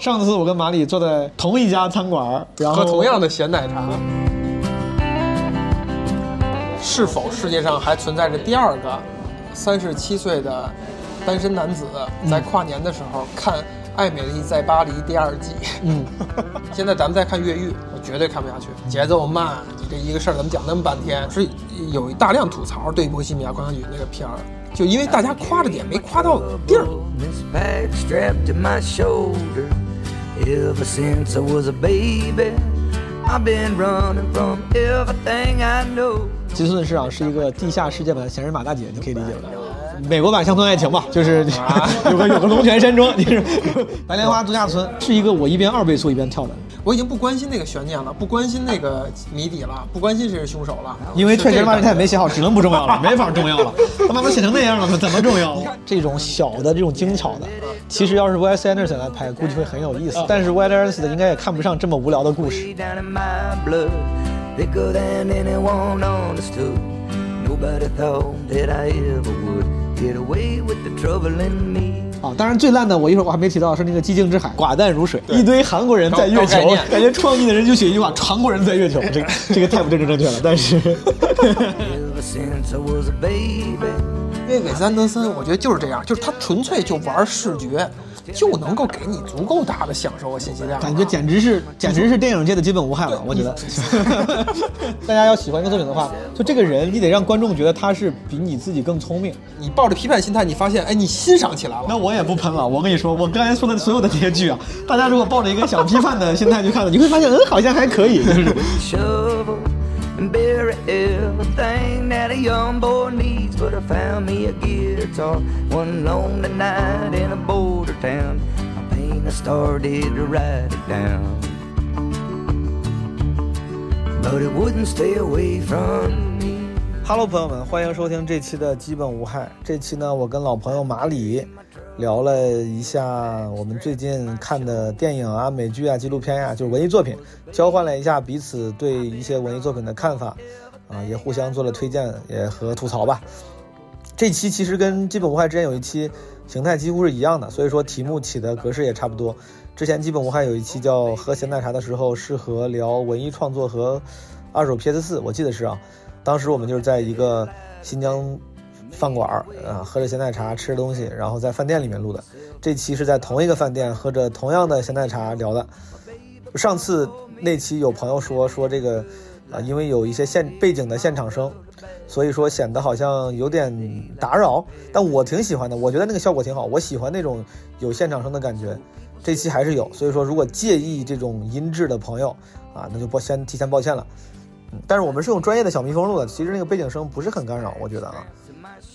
上次我跟马里坐在同一家餐馆，然后喝同样的咸奶茶。是否世界上还存在着第二个三十七岁的单身男子在跨年的时候看《爱美丽在巴黎》第二季？嗯，现在咱们再看《越狱》，我绝对看不下去，节奏慢，你这一个事儿怎么讲那么半天？是有大量吐槽对《波西米亚狂想曲》那个片儿，就因为大家夸的点没夸到地儿。Ever since I was a baby, I've been running from everything I know. 吉斯顿市长是一个地下世界版的闲人马大姐，你可以理解为。美国版乡村爱情吧，就是 有个有个龙泉山庄，就是 白莲花度假村，是一个我一边二倍速一边跳的，我已经不关心那个悬念了，不关心那个谜底了，不关心谁是凶手了，因为确实骂人他也没写好，只能不重要了，没法重要了。他妈都写成那样了，怎么重要？这种小的这种精巧的，其实要是 Wes Anderson 来拍，估计会很有意思。但是 Wes Anderson 应该也看不上这么无聊的故事。Nobody thought that I ever would get away with the trouble in me. 啊，当然最烂的，我一会儿我还没提到是那个寂静之海，寡淡如水，一堆韩国人在月球感觉创意的人就写一句话：韩国人在月球，这个这个太不政治正确了。但是.因 为韦斯安德森，我觉得就是这样，就是他纯粹就玩视觉，就能够给你足够大的享受和信息量。感觉简直是简直是电影界的基本无害了，我觉得。大家要喜欢一个作品的话，就这个人，你得让观众觉得他是比你自己更聪明。你抱着批判心态，你发现，哎，你欣赏起来了。那我也不喷了，我跟你说，我刚才说的所有的这些剧啊，大家如果抱着一个小批判的心态去看的，你会发现，嗯，好像还可以，就是。shovel and bury everything that a young boy needs. But I found me a guitar one lonely night in a border town. My pain, I started to write it down. But it wouldn't stay away from me. Hello，朋友们，欢迎收听这期的基本无害。这期呢，我跟老朋友马里 聊了一下我们最近看的电影啊、美剧啊、纪录片呀、就是文艺作品，交换了一下彼此对一些文艺作品的看法，啊，也互相做了推荐，也和吐槽吧。这期其实跟基本无害之前有一期形态几乎是一样的，所以说题目起的格式也差不多。之前基本无害有一期叫“喝咸奶茶的时候适合聊文艺创作和二手 PS 四”，我记得是啊。当时我们就是在一个新疆饭馆儿啊，喝着咸奶茶，吃着东西，然后在饭店里面录的。这期是在同一个饭店喝着同样的咸奶茶聊的。上次那期有朋友说说这个啊，因为有一些现背景的现场声，所以说显得好像有点打扰。但我挺喜欢的，我觉得那个效果挺好，我喜欢那种有现场声的感觉。这期还是有，所以说如果介意这种音质的朋友啊，那就抱先提前抱歉了。嗯，但是我们是用专业的小蜜蜂录的，其实那个背景声不是很干扰，我觉得啊。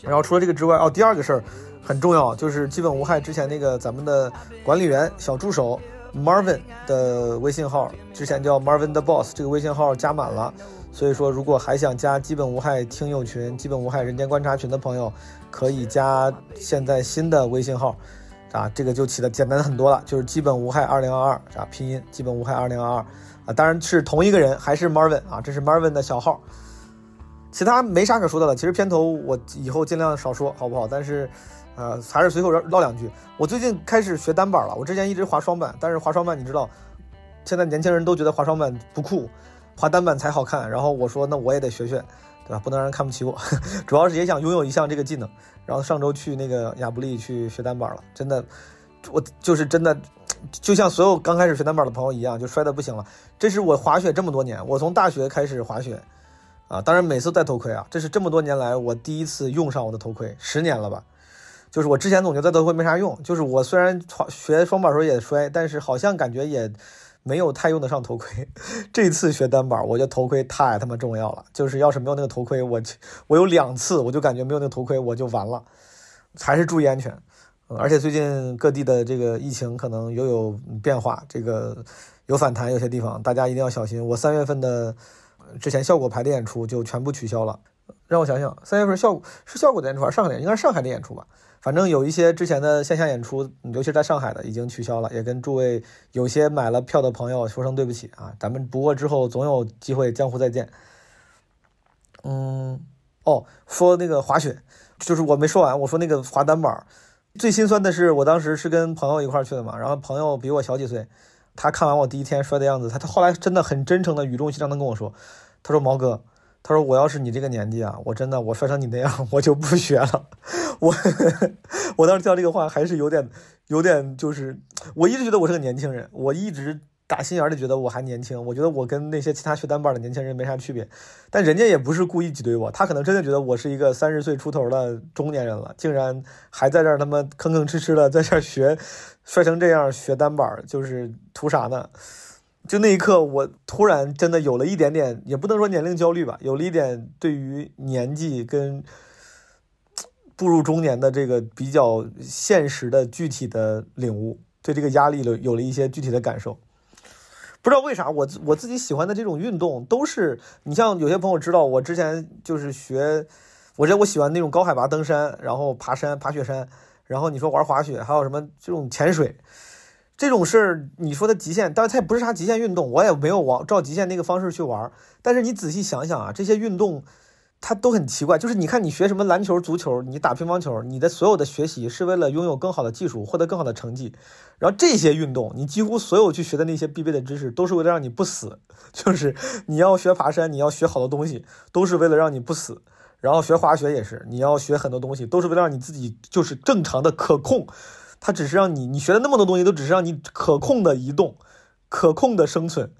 然后除了这个之外，哦，第二个事儿很重要，就是基本无害之前那个咱们的管理员小助手 Marvin 的微信号，之前叫 Marvin the Boss，这个微信号加满了，所以说如果还想加基本无害听友群、基本无害人间观察群的朋友，可以加现在新的微信号。啊，这个就起的简单很多了，就是基本无害二零二二啊，拼音基本无害二零二二啊，当然是同一个人，还是 Marvin 啊，这是 Marvin 的小号，其他没啥可说的了。其实片头我以后尽量少说，好不好？但是，呃，还是随口唠两句。我最近开始学单板了，我之前一直滑双板，但是滑双板你知道，现在年轻人都觉得滑双板不酷，滑单板才好看。然后我说，那我也得学学，对吧？不能让人看不起我，主要是也想拥有一项这个技能。然后上周去那个亚布力去学单板了，真的，我就是真的，就像所有刚开始学单板的朋友一样，就摔得不行了。这是我滑雪这么多年，我从大学开始滑雪，啊，当然每次戴头盔啊，这是这么多年来我第一次用上我的头盔，十年了吧。就是我之前总觉得戴头盔没啥用，就是我虽然学双板的时候也摔，但是好像感觉也没有太用得上头盔。这次学单板，我觉得头盔太他妈重要了。就是要是没有那个头盔，我我有两次我就感觉没有那个头盔我就完了。还是注意安全。嗯而且最近各地的这个疫情可能又有变化，这个有反弹，有些地方大家一定要小心。我三月份的之前效果排的演出就全部取消了。让我想想，三月份效果是效果的演出还是上海的？应该是上海的演出吧。反正有一些之前的线下演出，尤其是在上海的已经取消了，也跟诸位有些买了票的朋友说声对不起啊。咱们不过之后总有机会江湖再见。嗯，哦，说那个滑雪，就是我没说完，我说那个滑单板，最心酸的是，我当时是跟朋友一块去的嘛，然后朋友比我小几岁，他看完我第一天摔的样子，他他后来真的很真诚的语重心长的跟我说，他说毛哥，他说我要是你这个年纪啊，我真的我摔成你那样，我就不学了。我 我当时听到这个话还是有点有点就是，我一直觉得我是个年轻人，我一直打心眼里觉得我还年轻，我觉得我跟那些其他学单板的年轻人没啥区别，但人家也不是故意挤兑我，他可能真的觉得我是一个三十岁出头的中年人了，竟然还在这儿他妈吭吭哧哧的在这儿学，摔成这样学单板，就是图啥呢？就那一刻，我突然真的有了一点点，也不能说年龄焦虑吧，有了一点对于年纪跟步入中年的这个比较现实的具体的领悟，对这个压力有有了一些具体的感受。不知道为啥，我我自己喜欢的这种运动都是，你像有些朋友知道，我之前就是学，我觉得我喜欢那种高海拔登山，然后爬山、爬雪山，然后你说玩滑雪，还有什么这种潜水，这种事儿，你说的极限，但是它也不是啥极限运动，我也没有往照极限那个方式去玩。但是你仔细想想啊，这些运动它都很奇怪，就是你看你学什么篮球、足球，你打乒乓球，你的所有的学习是为了拥有更好的技术，获得更好的成绩。然后这些运动，你几乎所有去学的那些必备的知识，都是为了让你不死。就是你要学爬山，你要学好多东西，都是为了让你不死。然后学滑雪也是，你要学很多东西，都是为了让你自己就是正常的可控。它只是让你你学的那么多东西，都只是让你可控的移动，可控的生存。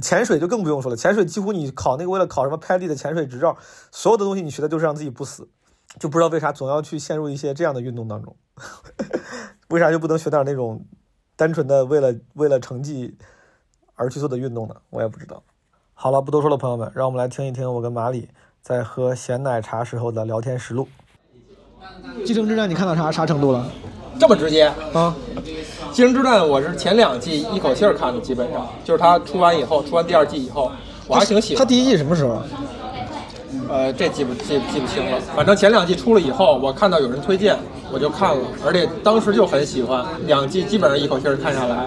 潜水就更不用说了，潜水几乎你考那个为了考什么拍立的潜水执照，所有的东西你学的就是让自己不死，就不知道为啥总要去陷入一些这样的运动当中，为啥就不能学点那种单纯的为了为了成绩而去做的运动呢？我也不知道。好了，不多说了，朋友们，让我们来听一听我跟马里在喝咸奶茶时候的聊天实录。继承之战你看到啥啥程度了？这么直接。啊，《继承之战》我是前两季一口气儿看的，基本上就是它出完以后，出完第二季以后，我还挺喜欢。他第一季什么时候？呃，这记不记记不清了，反正前两季出了以后，我看到有人推荐，我就看了，而且当时就很喜欢，两季基本上一口气儿看下来。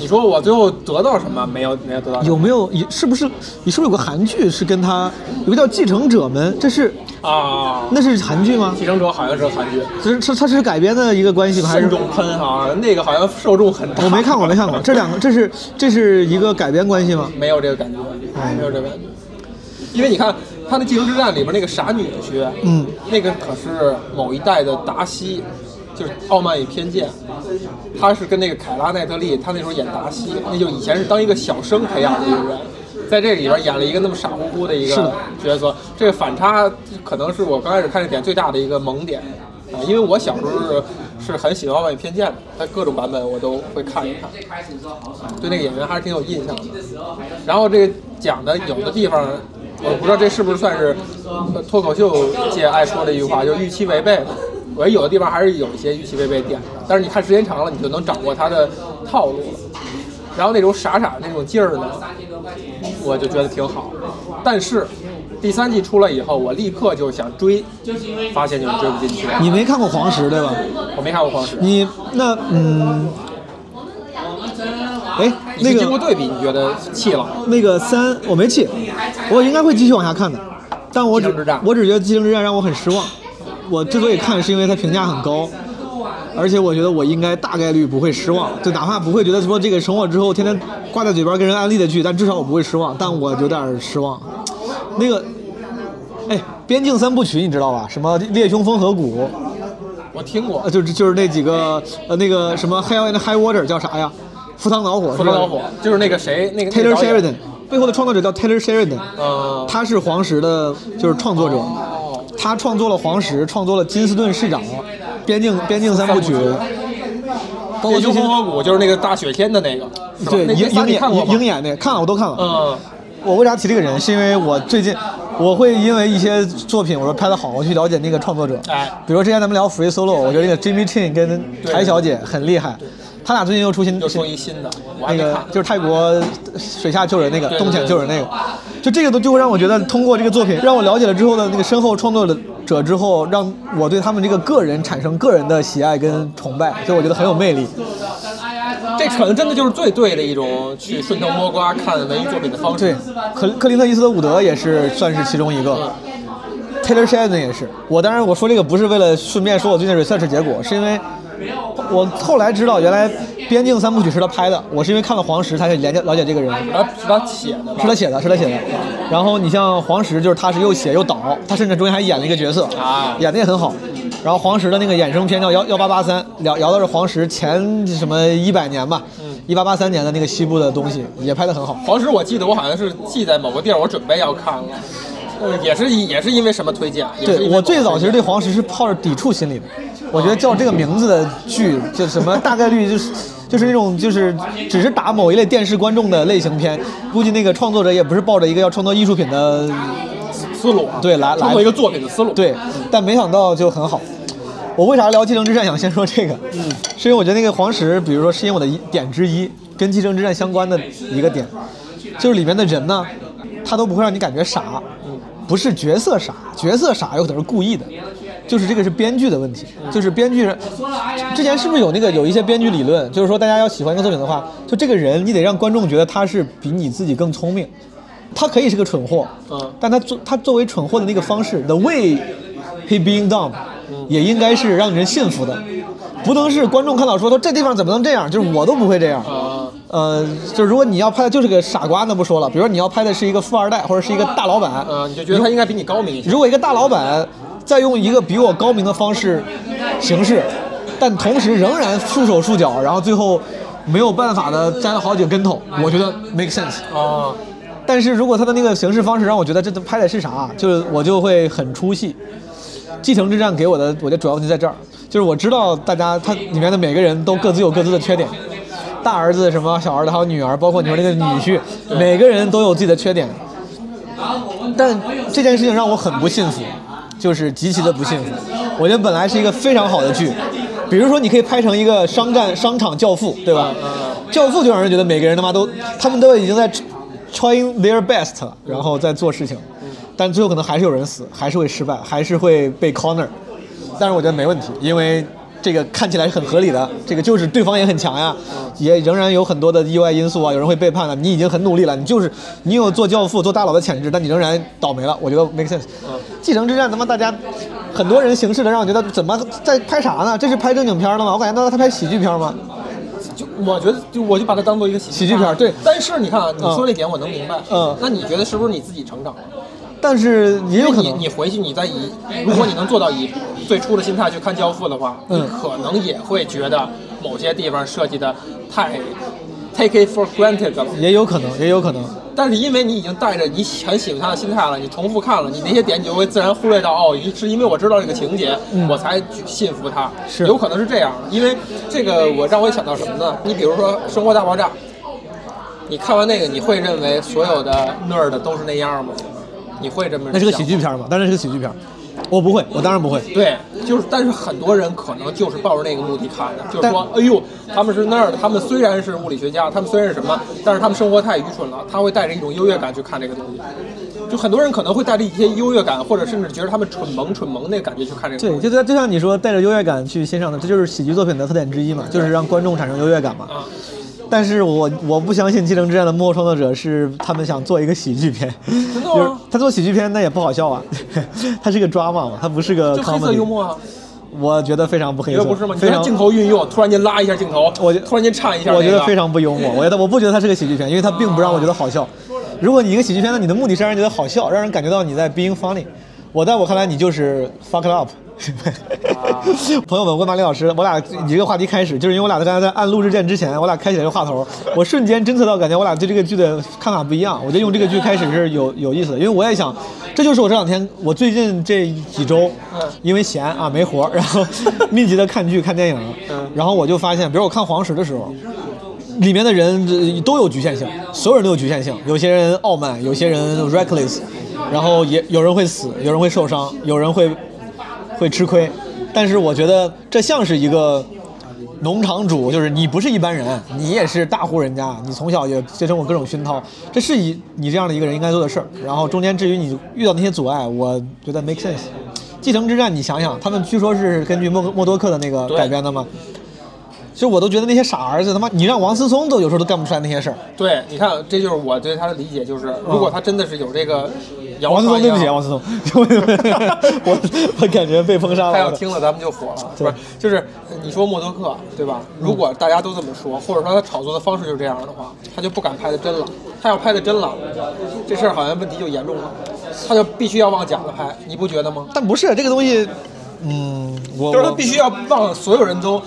你说我最后得到什么？没有，没有得到。有没有？是不是？你是不是有个韩剧是跟他有个叫《继承者们》？这是啊？那是韩剧吗？继承者好像是韩剧，这是它是改编的一个关系吗？还是慎重喷哈，那个好像受众很大。我没看过，没看过。这两个，这是这是一个改编关系吗？没有这个感觉，没有这个感觉。因为你看他那《继承之战》里边那个傻女婿，嗯，那个可是某一代的达西，就是《傲慢与偏见》，他是跟那个凯拉奈特利，他那时候演达西，那就以前是当一个小生培养的一个人，在这里边演了一个那么傻乎乎的一个角色，这个反差可能是我刚开始看这点最大的一个萌点啊，因为我小时候是是很喜欢《傲慢与偏见》的，他各种版本我都会看一看，对那个演员还是挺有印象的。然后这个讲的有的地方，我不知道这是不是算是呃脱口秀界爱说的一句话，就是预期违背。我觉得有的地方还是有一些预期违背点的，但是你看时间长了，你就能掌握它的套路了。然后那种傻傻的那种劲儿呢，我就觉得挺好。但是第三季出来以后，我立刻就想追，发现就是追不进去。你没看过黄石对吧？我没看过《黄石》，你那嗯，哎，那个经过对比，你觉得气了？那个三我没弃，我应该会继续往下看的，但我只我只觉得《激情之战》让我很失望。我之所以看，是因为它评价很高，而且我觉得我应该大概率不会失望，就哪怕不会觉得说这个成我之后天天挂在嘴边跟人安利的剧，但至少我不会失望。但我有点失望。那个，哎，《边境三部曲》你知道吧？什么《猎凶风河谷》，我听过呃，就是就是那几个呃那个什么《Hell and High Water》叫啥呀？赴汤蹈火。《赴汤蹈火》，就是那个谁，那个 Taylor Sheridan 背后的创作者叫 Taylor Sheridan，呃，他是黄石的，就是创作者。哦，他创作了黄石，创作了金斯顿市长，边境边境三部曲，包括猎最新凶风河谷就是那个大雪天的那个，对鹰鹰眼鹰？眼那个看了我都看了。嗯，我为啥提这个人？是因为我最近我会因为一些作品我说拍的好，我去了解那个创作者。哎比如之前咱们聊 Free Solo，我觉得那个 Jimmy Chin 跟柴小姐很厉害，他俩最近又出新又出一新的，那个。就是泰国水下救人那个对对洞潜救人那个，就这个都就会让我觉得通过这个作品，让我了解了之后的那个身后创作者之后，让我对他们这个个人产生个人的喜爱跟崇拜，所以我觉得很有魅力。这可能真的就是最对的一种去顺藤摸瓜看文艺作品的方式对式。，克克林特·伊斯特伍德也是算是其中一个。Taylor Sheridan 也是。我当然我说这个不是为了顺便说我最近 research 结果，是因为我后来知道原来《边境三部曲》是他拍的，我是因为看了黄石才了解了解这个人。是他是他写的？是他写的，是他写的。然后你像黄石，就是他是又写又导，他甚至中间还演了一个角色啊演的也很好。然后黄石的那个衍生片叫幺幺八八三，聊聊的是黄石前什么一百年吧，一八八三年的那个西部的东西，也拍得很好。黄石，我记得我好像是记在某个地儿，我准备要看了，呃，也是也是因为什么推荐？对我最早其实对黄石是抱着抵触心理的，我觉得叫这个名字的剧，就什么大概率就是就是那种就是只是打某一类电视观众的类型片，估计那个创作者也不是抱着一个要创作艺术品的思路啊，对来来创作一个作品的思路，对，但没想到就很好。我为啥聊《继承之战》想先说这个？嗯，是因为我觉得那个黄石，比如说是因为我的一点之一，跟《继承之战》相关的一个点，就是里面的人呢，他都不会让你感觉傻，不是角色傻，角色傻有可能是故意的，就是这个是编剧的问题，就是编剧人之前是不是有那个有一些编剧理论，就是说大家要喜欢一个作品的话，就这个人你得让观众觉得他是比你自己更聪明，他可以是个蠢货，嗯。但他作他作为蠢货的那个方式，the way he being dumb，也应该是让人信服的，不能是观众看到说，说这地方怎么能这样，就是我都不会这样。啊，呃，就是如果你要拍的就是个傻瓜，那不说了。比如说你要拍的是一个富二代或者是一个大老板，呃，你就觉得他应该比你高明一些，如果一个大老板再用一个比我高明的方式行事，但同时仍然束手束脚，然后最后没有办法的栽了好几个跟头，我觉得 make sense。啊，但是如果他的那个形式方式让我觉得这拍的是啥，就是我就会很出戏。继承之战给我的，我觉得主要问题在这儿，就是我知道大家他里面的每个人都各自有各自的缺点，大儿子什么小儿子还有女儿，包括你说那个女婿，每个人都有自己的缺点。但这件事情让我很不幸福，就是极其的不幸福。我觉得本来是一个非常好的剧，比如说你可以拍成一个商战商场教父，对吧？教父就让人觉得每个人他妈都，他们都已经在 trying their best 了，然后在做事情，但最后可能还是有人死，还是会失败，还是会被 corner。但是我觉得没问题，因为这个看起来是很合理的，这个就是对方也很强呀，也仍然有很多的意外因素啊，有人会背叛的，你已经很努力了，你就是你有做教父、做大佬的潜质，但你仍然倒霉了，我觉得 make sense。继承之战他妈大家很多人行事的让我觉得怎么在拍啥呢？这是拍正经片了吗？我感觉到他拍喜剧片吗？就我觉得就我就把它当做一个喜喜剧片儿对但是你看啊，你说这点我能明白，嗯那你觉得是不是你自己成长了？但是也有可能你你回去你再以，如果你能做到以最初的心态去看《教父》的话，嗯你可能也会觉得某些地方设计的太 take it for granted 了。也有可能，也有可能。但是因为你已经带着你很喜欢他的心态了，你重复看了，你那些点你就会自然忽略到哦，一是因为我知道这个情节，我才去信服他。是有可能是这样，因为这个我让我想到什么呢？你比如说《生活大爆炸》，你看完那个，你会认为所有的 nerd 都是那样吗？你会这么想？那是个喜剧片吗？当然是个喜剧片。我不会，我当然不会。对，就是，但是很多人可能就是抱着那个目的看的，就是说，哎呦，他们是那儿的，他们虽然是物理学家，他们虽然是什么，但是他们生活太愚蠢了，他会带着一种优越感去看这个东西。就很多人可能会带着一些优越感，或者甚至觉得他们蠢萌蠢萌那个感觉去看这个对。就像就像你说，带着优越感去欣赏的，这就是喜剧作品的特点之一嘛，就是让观众产生优越感嘛。啊，但是我我不相信《继承之战》的幕后创作者是他们想做一个喜剧片，真的吗 就是他做喜剧片那也不好笑啊，他是个 drama 嘛，他不是个就黑色幽默啊，我觉得非常不黑色，不是吗？你非常看镜头运用，突然间拉一下镜头，我觉突然间颤一下、那个，我觉得非常不幽默，我觉得我不觉得它是个喜剧片，因为它并不让我觉得好笑。如果你一个喜剧片，那你的目的是让人觉得好笑，让人感觉到你在 being funny。我在我看来，你就是 fuck it up。朋友们，我跟马丽老师，我俩以这个话题开始，就是因为我俩刚才在按录制键之前，我俩开启了这个话头，我瞬间侦测到，感觉我俩对这个剧的看法不一样。我觉得用这个剧开始是有有意思的，因为我也想，这就是我这两天，我最近这几周，因为闲啊没活，然后 密集的看剧看电影，然后我就发现，比如我看黄石的时候，里面的人呃都有局限性，所有人都有局限性。有些人傲慢，有些人 reckless，然后也有人会死，有人会受伤，有人会会吃亏。但是我觉得这像是一个农场主，就是你不是一般人，你也是大户人家，你从小也接受过各种熏陶，这是以你这样的一个人应该做的事儿。然后中间至于你遇到那些阻碍，我觉得 make sense。继承之战，你想想，他们据说是根据默默多克的那个改编的嘛，就我都觉得那些傻儿子，他妈你让王思聪都有时候都干不出来那些事儿。对，你看，这就是我对他的理解，就是如果他真的是有这个谣王思聪，传对不起，王思聪，我我感觉被封杀他要了。听了咱们就火了，是吧？就是呃你说默多克，对吧？如果大家都这么说，或者说他炒作的方式就是这样的话，他就不敢拍的真了。他要拍的真了，这事儿好像问题就严重了，他就必须要往假的拍，你不觉得吗？但不是这个东西，嗯，就是他必须要让所有人都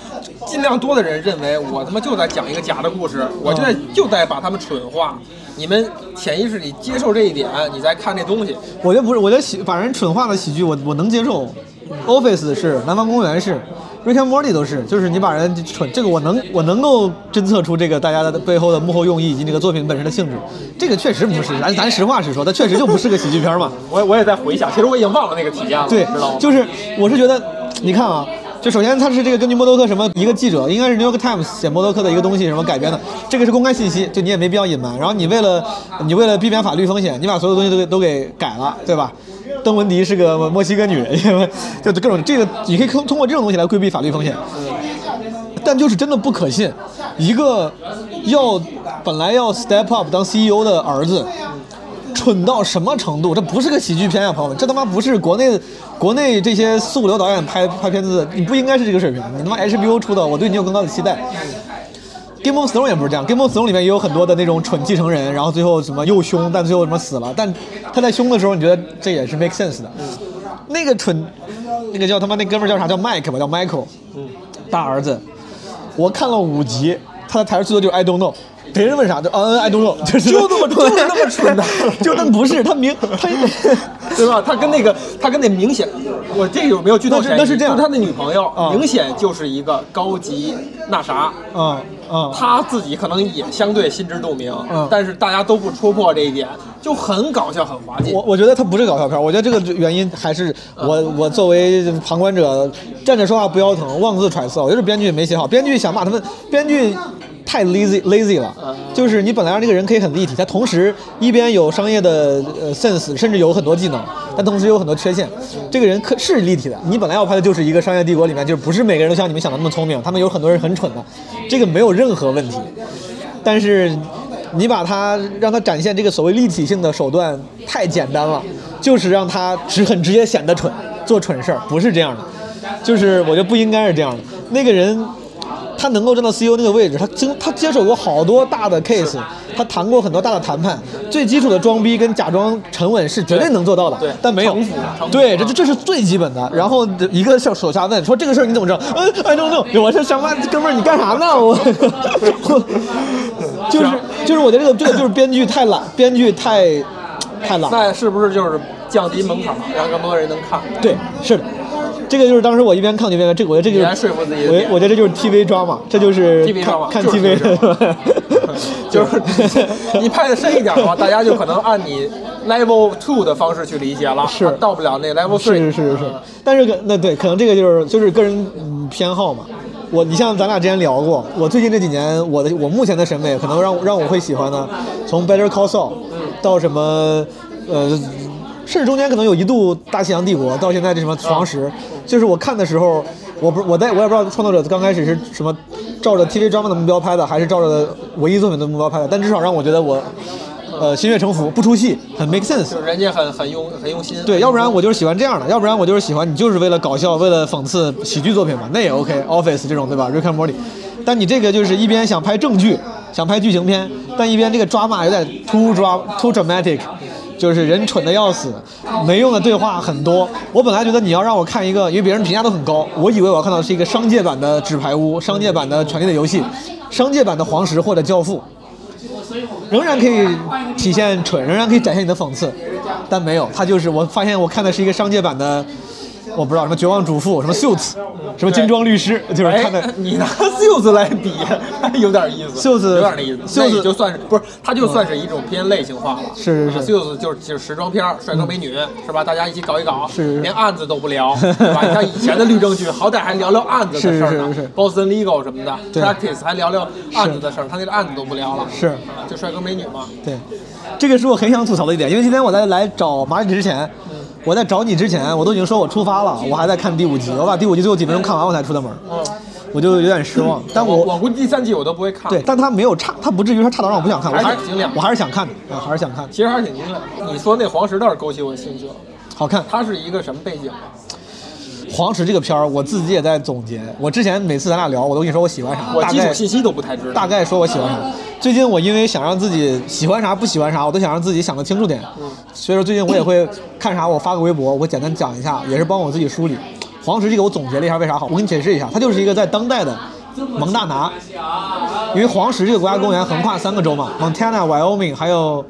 尽量多的人认为我他妈就在讲一个假的故事，我就在就在把他们蠢化。你们潜意识里接受这一点，你再看这东西，我觉得不是，我觉得喜把人蠢化的喜剧我我能接受，Office 是，南方公园是，Rick and Morty 都是，就是你把人蠢，这个我能我能够侦测出这个大家的背后的幕后用意以及这个作品本身的性质，这个确实不是，咱咱实话实说，它确实就不是个喜剧片嘛。我我也在回想，其实我已经忘了那个体验了，对知道吗？，就是我是觉得，你看啊，就首先它是这个根据默多克什么一个记者，应该是 New York Times 写默多克的一个东西什么改编的，这个是公开信息，就你也没必要隐瞒。然后你为了你为了避免法律风险，你把所有东西都给都给改了，对吧？邓文迪是个墨西哥女人，因为就各种这个你可以通通过这种东西来规避法律风险。但就是真的不可信，一个要本来要 step up 当 CEO 的儿子，蠢到什么程度？这不是个喜剧片啊，朋友们，这他妈不是国内国内这些四五流导演拍拍片子，你不应该是这个水平。你他妈 HBO 出的，我对你有更高的期待。Game of Thrones 也不是这样，Game of Thrones 里面也有很多的那种蠢继承人，然后最后什么又凶，但最后什么死了，但他在凶的时候，你觉得这也是 make sense 的。那个蠢，那个叫他妈那哥们儿叫啥？叫 Mike 吧，叫 Michael，大儿子。我看了五集，他的台词最多就是 I don't know。别人问啥就嗯 I don't know，就是就这么就是那么蠢的 就那不是他明 他对吧？他跟那个，他跟那明显，我这有没有剧透那是嫌疑？那是这样。就他的女朋友啊。明显就是一个高级那啥，嗯嗯，他自己可能也相对心知肚明，嗯但是大家都不戳破这一点，就很搞笑，很滑稽。我我觉得他不是搞笑片，我觉得这个原因还是我我作为旁观者站着说话不腰疼，妄自揣测。我觉得是编剧没写好，编剧想把他们编剧太 lazy lazy 了，就是你本来让这个人可以很立体，他同时一边有商业的呃 sense，甚至有很多技能，但同时有很多缺陷。这个人可是立体的，你本来要拍的就是一个商业帝国里面，就是不是每个人都像你们想的那么聪明，他们有很多人很蠢的，这个没有任何问题。但是你把他让他展现这个所谓立体性的手段太简单了，就是让他只很直接显得蠢，做蠢事儿，不是这样的，就是我觉得不应该是这样的。那个人他能够站到 CEO 那个位置，他经他接手过好多大的 case，他谈过很多大的谈判，最基础的装逼跟假装沉稳是绝对能做到的，对但没有对，这这这是最基本的。然后一个小手下问说这个事儿你怎么知道？嗯，I don't know。我是想问哥们儿你干啥呢？我我 就是就是我觉得这个这个就是编剧太懒，编剧太太懒。那是不是就是降低门槛，让更多人能看？对，是的，这个就是当时我一边抗拒一边这个，我觉得这就是说服自己的我我觉得这就是 TV drama，这就是 TV 看 drama，看 TV 的，就是 你拍的深一点的话，大家就可能按你 level two 的方式去理解了，是。啊到不了那 level 是 three。是是。是，但是可那对，可能这个就是就是个人嗯偏好嘛。我你像咱俩之前聊过，我最近这几年我的我目前的审美可能让让我会喜欢的，从 Better Call Saul 到什么呃，甚至中间可能有一度大西洋帝国，到现在这什么黄石，就是我看的时候，我不我在我也不知道创作者刚开始是什么照着 TV drama 的目标拍的，还是照着文艺作品的目标拍的，但至少让我觉得我呃心悦诚服，不出戏，很 make sense。就是人家很很用很用心。对，要不然我就是喜欢这样的，要不然我就是喜欢你就是为了搞笑，为了讽刺喜剧作品嘛，那也 OK。Office 这种对吧？Rick and Morty，但你这个就是一边想拍正剧，想拍剧情片，但一边这个抓马有点 too dra too dramatic，就是人蠢的要死，没用的对话很多。我本来觉得你要让我看一个，因为别人评价都很高，我以为我要看到是一个商界版的《纸牌屋》，商界版的《权力的游戏》，商界版的《黄石》或者《教父》。仍然可以体现蠢，仍然可以展现你的讽刺，但没有，他就是我发现我看的是一个商界版的，我不知道什么绝望主妇，什么 Suits，什么金装律师，就是哎看的。，你拿秀子来比，有点意思。秀子有点那意思。秀子就算是不是，它就算是一种偏类型化了。是是是啊袖子就是就是时装片，帅哥美女是吧？大家一起搞一搞，连案子都不聊，是吧？你看以前的律政剧，好歹还聊聊案子的事儿呢是是是是，Boston Legal 什么的对，Practice 还聊聊案子的事儿，他那个案子都不聊了。是啊，就帅哥美女嘛。对，这个是我很想吐槽的一点，因为今天我在来找马里之前，我在找你之前，我都已经说我出发了，我还在看第五集，我把第五集最后几分钟看完我才出的门。嗯，我就有点失望。但我我我估计第三季我都不会看。对，，但他没有差，他不至于说差到让我不想看，我还是我还是想看的，啊，还是想看，其实还是挺精彩。你说那黄石倒是勾起我兴趣了。好看。它是一个什么背景啊？黄石这个片儿，我自己也在总结。我之前每次咱俩聊，我都跟你说我喜欢啥，我基础信息都不太知道。大概说我喜欢啥。最近我因为想让自己喜欢啥不喜欢啥，我都想让自己想得清楚点。所以说最近我也会看啥，我发个微博，我简单讲一下，也是帮我自己梳理。黄石这个我总结了一下为啥好，我给你解释一下，它就是一个在当代的蒙大拿，因为黄石这个国家公园横跨三个州嘛，Montana、Wyoming 还有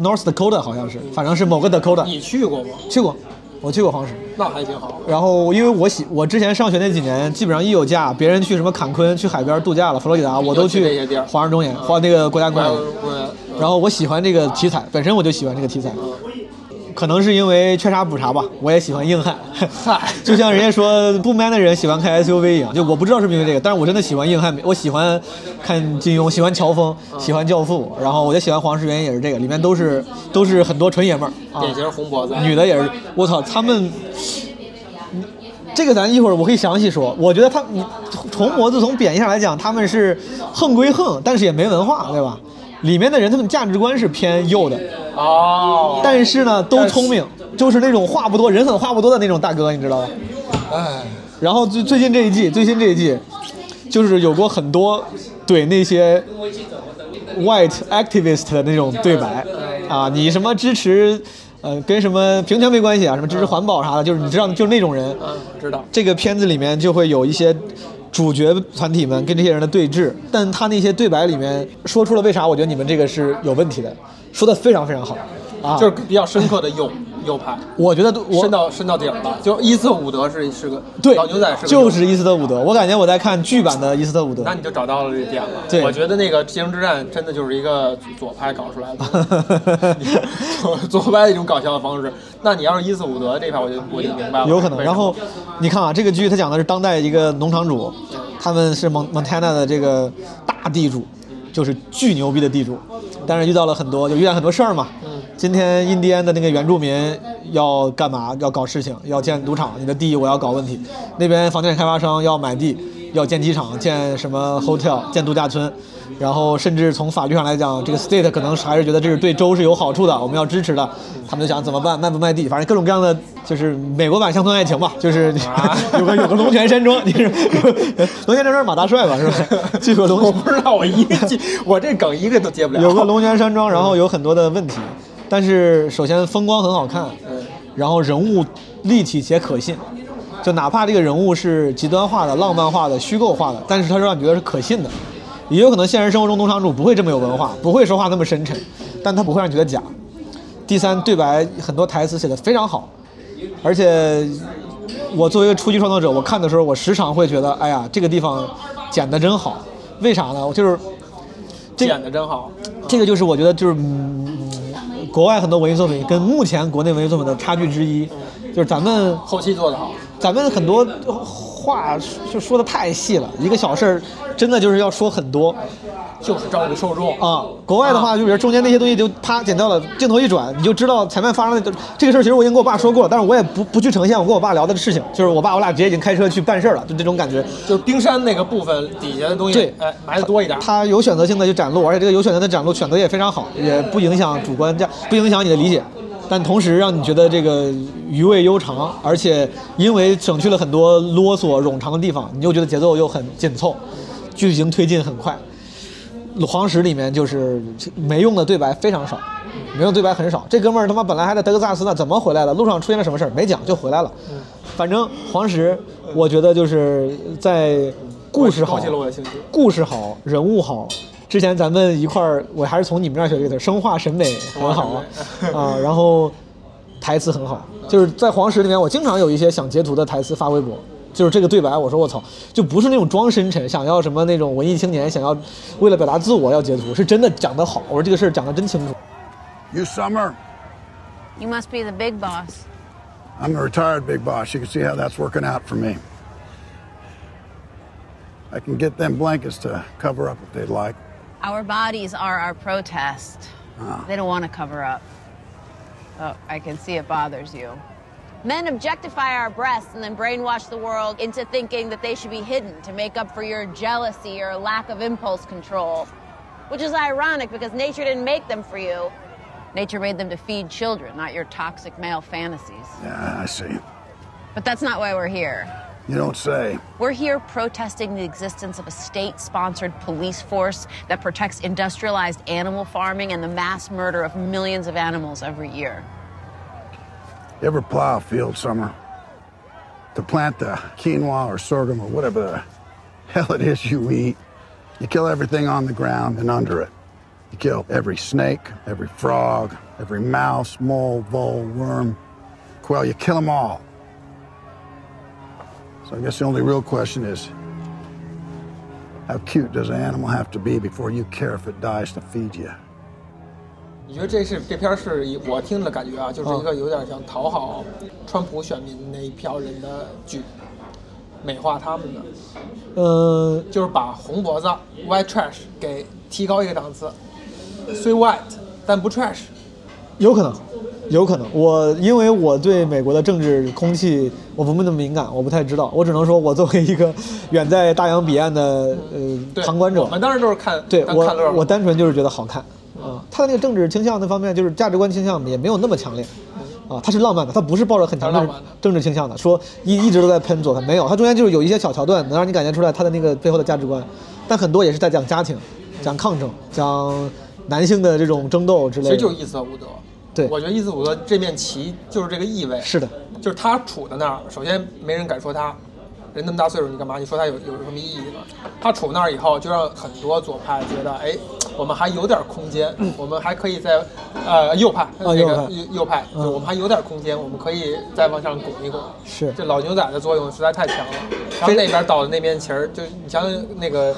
North Dakota 好像是，反正是某个 Dakota。你去过吗？去过，我去过黄石。那还挺好。然后因为我喜，我之前上学那几年，基本上一有假，别人去什么坎昆、去海边度假了，佛罗里达，我都去华人中园、华那个国家公园。公园。然后我喜欢这个题材，本身我就喜欢这个题材，可能是因为缺啥补啥吧，我也喜欢硬汉。嗨，就像人家说不 man 的人喜欢开 SUV 一样，就我不知道是不是因为这个，但是我真的喜欢硬汉，我喜欢看金庸，喜欢乔峰，喜欢教父，然后我就喜欢黄石，原因也是这个，里面都是都是很多纯爷们儿啊，典型红脖子。女的也是，我操，他们，这个咱一会儿我可以详细说。我觉得他，你红脖子从贬义上来讲，他们是横归横，但是也没文化，对吧？里面的人他们价值观是偏右的，哦。但是呢都聪明，就是那种话不多，人狠话不多的那种大哥，你知道吧？哎，然后最最近这一季，最新这一季，就是有过很多怼那些 white activist 的那种对白啊，你什么支持，呃，跟什么平权没关系啊，什么支持环保啥的，就是你知道，就是那种人。嗯，知道。这个片子里面就会有一些主角团体们跟这些人的对峙，但他那些对白里面说出了为啥我觉得你们这个是有问题的，说的非常非常好啊，就是比较深刻的有。右派，我觉得我伸到伸到顶了。就伊斯特伍德是是个对老牛仔是个就是伊斯特伍德，我感觉我在看剧版的伊斯特伍德那。你就找到了这点了。对我觉得那个《继承之战》真的就是一个左派搞出来的，左左派的一种搞笑的方式。那你要是伊斯伍德这派，我就我就明白了。有可能。然后你看啊，这个剧它讲的是当代一个农场主，他们是蒙蒙 Montana 的这个大地主，就是巨牛逼的地主，但是遇到了很多，就遇到很多事儿嘛。今天印第安的那个原住民要干嘛？要搞事情，要建赌场，你的地我要搞问题。那边房地产开发商要买地，要建机场，建什么 hotel，建度假村。然后甚至从法律上来讲，这个 state 可能还是觉得这是对州是有好处的，我们要支持的。他们就想怎么办，卖不卖地，反正各种各样的，就是美国版乡村爱情吧，就是啊有个有个龙泉山庄，你是 龙泉山庄马大帅吧，是吧？这个龙我不知道，我一个记，我这梗一个都接不了。有个龙泉山庄，然后有很多的问题，但是首先风光很好看，然后人物立体且可信，就哪怕这个人物是极端化的、浪漫化的、虚构化的，但是他让你觉得是可信的。也有可能现实生活中农场主不会这么有文化，不会说话那么深沉，但他不会让你觉得假。第三，对白很多台词写的非常好，而且我作为一个初级创作者，我看的时候，我时常会觉得，哎呀，这个地方剪得真好。为啥呢？我就是这个演的真好。这个就是我觉得就是、嗯、国外很多文艺作品跟目前国内文艺作品的差距之一，就是咱们后期做的好，咱们很多话就说的太细了，一个小事儿真的就是要说很多就是照顾受众。啊。国外的话，就比如中间那些东西就啪剪掉了，镜头一转，你就知道前面发生的这个事儿。其实我已经跟我爸说过了，但是我也不不去呈现我跟我爸聊的事情，就是我爸我俩直接已经开车去办事儿了，就这种感觉。就冰山那个部分底下的东西，对哎，埋的多一点。他有选择性的去展露，而且这个有选择的展露选择也非常好，也不影响主观价，不影响你的理解，但同时让你觉得这个余味悠长，而且因为省去了很多啰嗦冗长的地方，你又觉得节奏又很紧凑，剧情推进很快。黄石里面就是没用的对白非常少，没用对白很少。这哥们儿他妈本来还在德克萨斯呢，怎么回来了？路上出现了什么事儿没讲就回来了。反正黄石，我觉得就是在故事好。故事好，人物好。之前咱们一块儿，我还是从你们那儿学这个词儿，生化审美很好啊啊，然后台词很好，就是在黄石里面，我经常有一些想截图的台词发微博，就是这个对白，我说我操，就不是那种装深沉，想要什么那种文艺青年，想要为了表达自我要截图，是真的讲得好，我说这个事儿讲得真清楚。You Summer, You must be the big boss. I'm the retired big boss. You can see how that's working out for me. I can get them blankets to cover up if they'd like. Our bodies are our protest. Ah. They don't want to cover up. Oh, I can see it bothers you. Men objectify our breasts and then brainwash the world into thinking that they should be hidden to make up for your jealousy or lack of impulse control. Which is ironic because nature didn't make them for you. Nature made them to feed children, not your toxic male fantasies. Yeah, I see. But that's not why we're here. You don't say. We're here protesting the existence of a state sponsored police force that protects industrialized animal farming and the mass murder of millions of animals every year. You ever plow a field, Summer? To plant the quinoa or sorghum or whatever the hell it is you eat, you kill everything on the ground and under it. You kill every snake, every frog, every mouse, mole, vole, worm, quail. You kill them all. So I guess the only real question is how cute does an animal have to be before you care if it dies to feed you? 你觉得这是这片是一我听的感觉啊，就是一个有点像讨好川普选民那一票人的剧，美化他们的，呃，就是把红脖子 white trash 给提高一个档次，虽 white 但不 trash。有可能，有可能。我因为我对美国的政治空气我不那么敏感，我不太知道。我只能说，我作为一个远在大洋彼岸的呃，旁观者我，们当时都是看对看我我单纯就是觉得好看啊。他的那个政治倾向那方面，就是价值观倾向也没有那么强烈啊。他是浪漫的，他不是抱着很强的政治倾向的，说一一直都在喷左派，没有，他中间就是有一些小桥段能让你感觉出来他的那个背后的价值观，但很多也是在讲家庭、讲抗争、讲男性的这种争斗之类的。其实就是伊斯特伍德。对我觉得一四五的这面旗就是这个意味。是的，就是他处在那儿，首先没人敢说他，人那么大岁数，你干嘛？你说他有有什么意义呢？他处那儿以后，就让很多左派觉得，哎，我们还有点空间，我们还可以在，呃，右派那个嗯右派右右派，嗯就我们还有点空间，我们可以再往上拱一拱。是这老牛仔的作用实在太强了。然后那边倒的那面旗儿，就你想想那个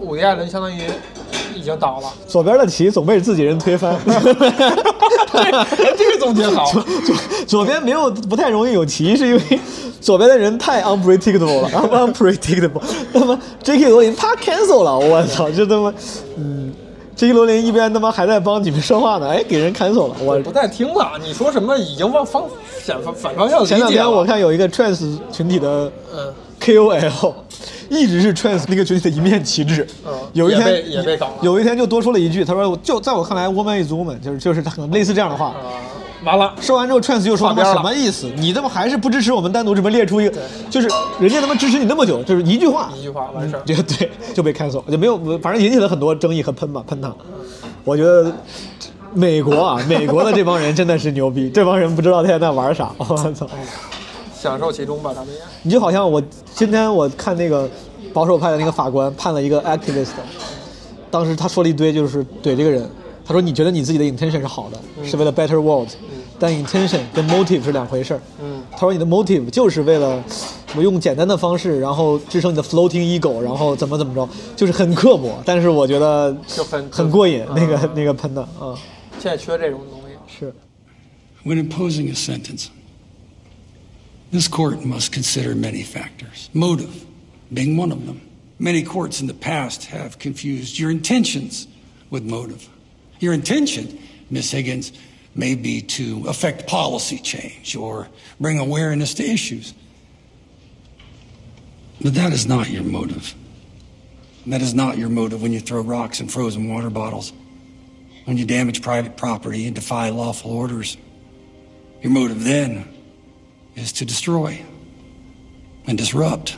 伍迪·艾伦，相当于已经倒了。左边的棋总被自己人推翻。这个总结好。左左左边没有不太容易有棋，是因为左边的人太 unpredictable 了，unpredictable。他妈 J.K. 罗琳啪 cancel 了，我操，这他妈，嗯，J.K. 罗琳一边他妈还在帮你们说话呢，哎，给人 cancel 了，我不太听了，你说什么已经往方反反反方向前两天我看有一个 trans 群体的嗯 KOL，一直是 trans 那个群体的一面旗帜。嗯有一天也被也被搞了有一天就多说了一句，他说就在我看来，woman is woman，就是就是他可能类似这样的话。啊，完了，说完之后，trans 就说他妈什么意思？你他妈还是不支持我们单独这么列出一个，就是人家他妈支持你那么久，就是一句话，一句话完事儿。对对，就被 cancel，就没有，反正引起了很多争议和喷吧，喷他。我觉得美国啊，美国的这帮人真的是牛逼，这帮人不知道他在玩啥，我操！享受其中吧，他们也。你就好像我今天我看那个保守派的那个法官判了一个 activist，当时他说了一堆就是怼这个人，他说你觉得你自己的 intention 是好的，是为了 better world，但 intention 跟 motive 是两回事儿。嗯他说你的 motive 就是为了我用简单的方式，然后支撑你的 floating ego，然后怎么怎么着，就是很刻薄，但是我觉得就很很过瘾，嗯那个那个喷的啊，现在缺这种东西。是 When imposing a sentence, this court must consider many factors, motive being one of them. Many courts in the past have confused your intentions with motive. Your intention, Ms. Higgins, may be to affect policy change or bring awareness to issues. But that is not your motive. That is not your motive when you throw rocks and frozen water bottles, when you damage private property and defy lawful orders. Your motive then is to destroy and disrupt.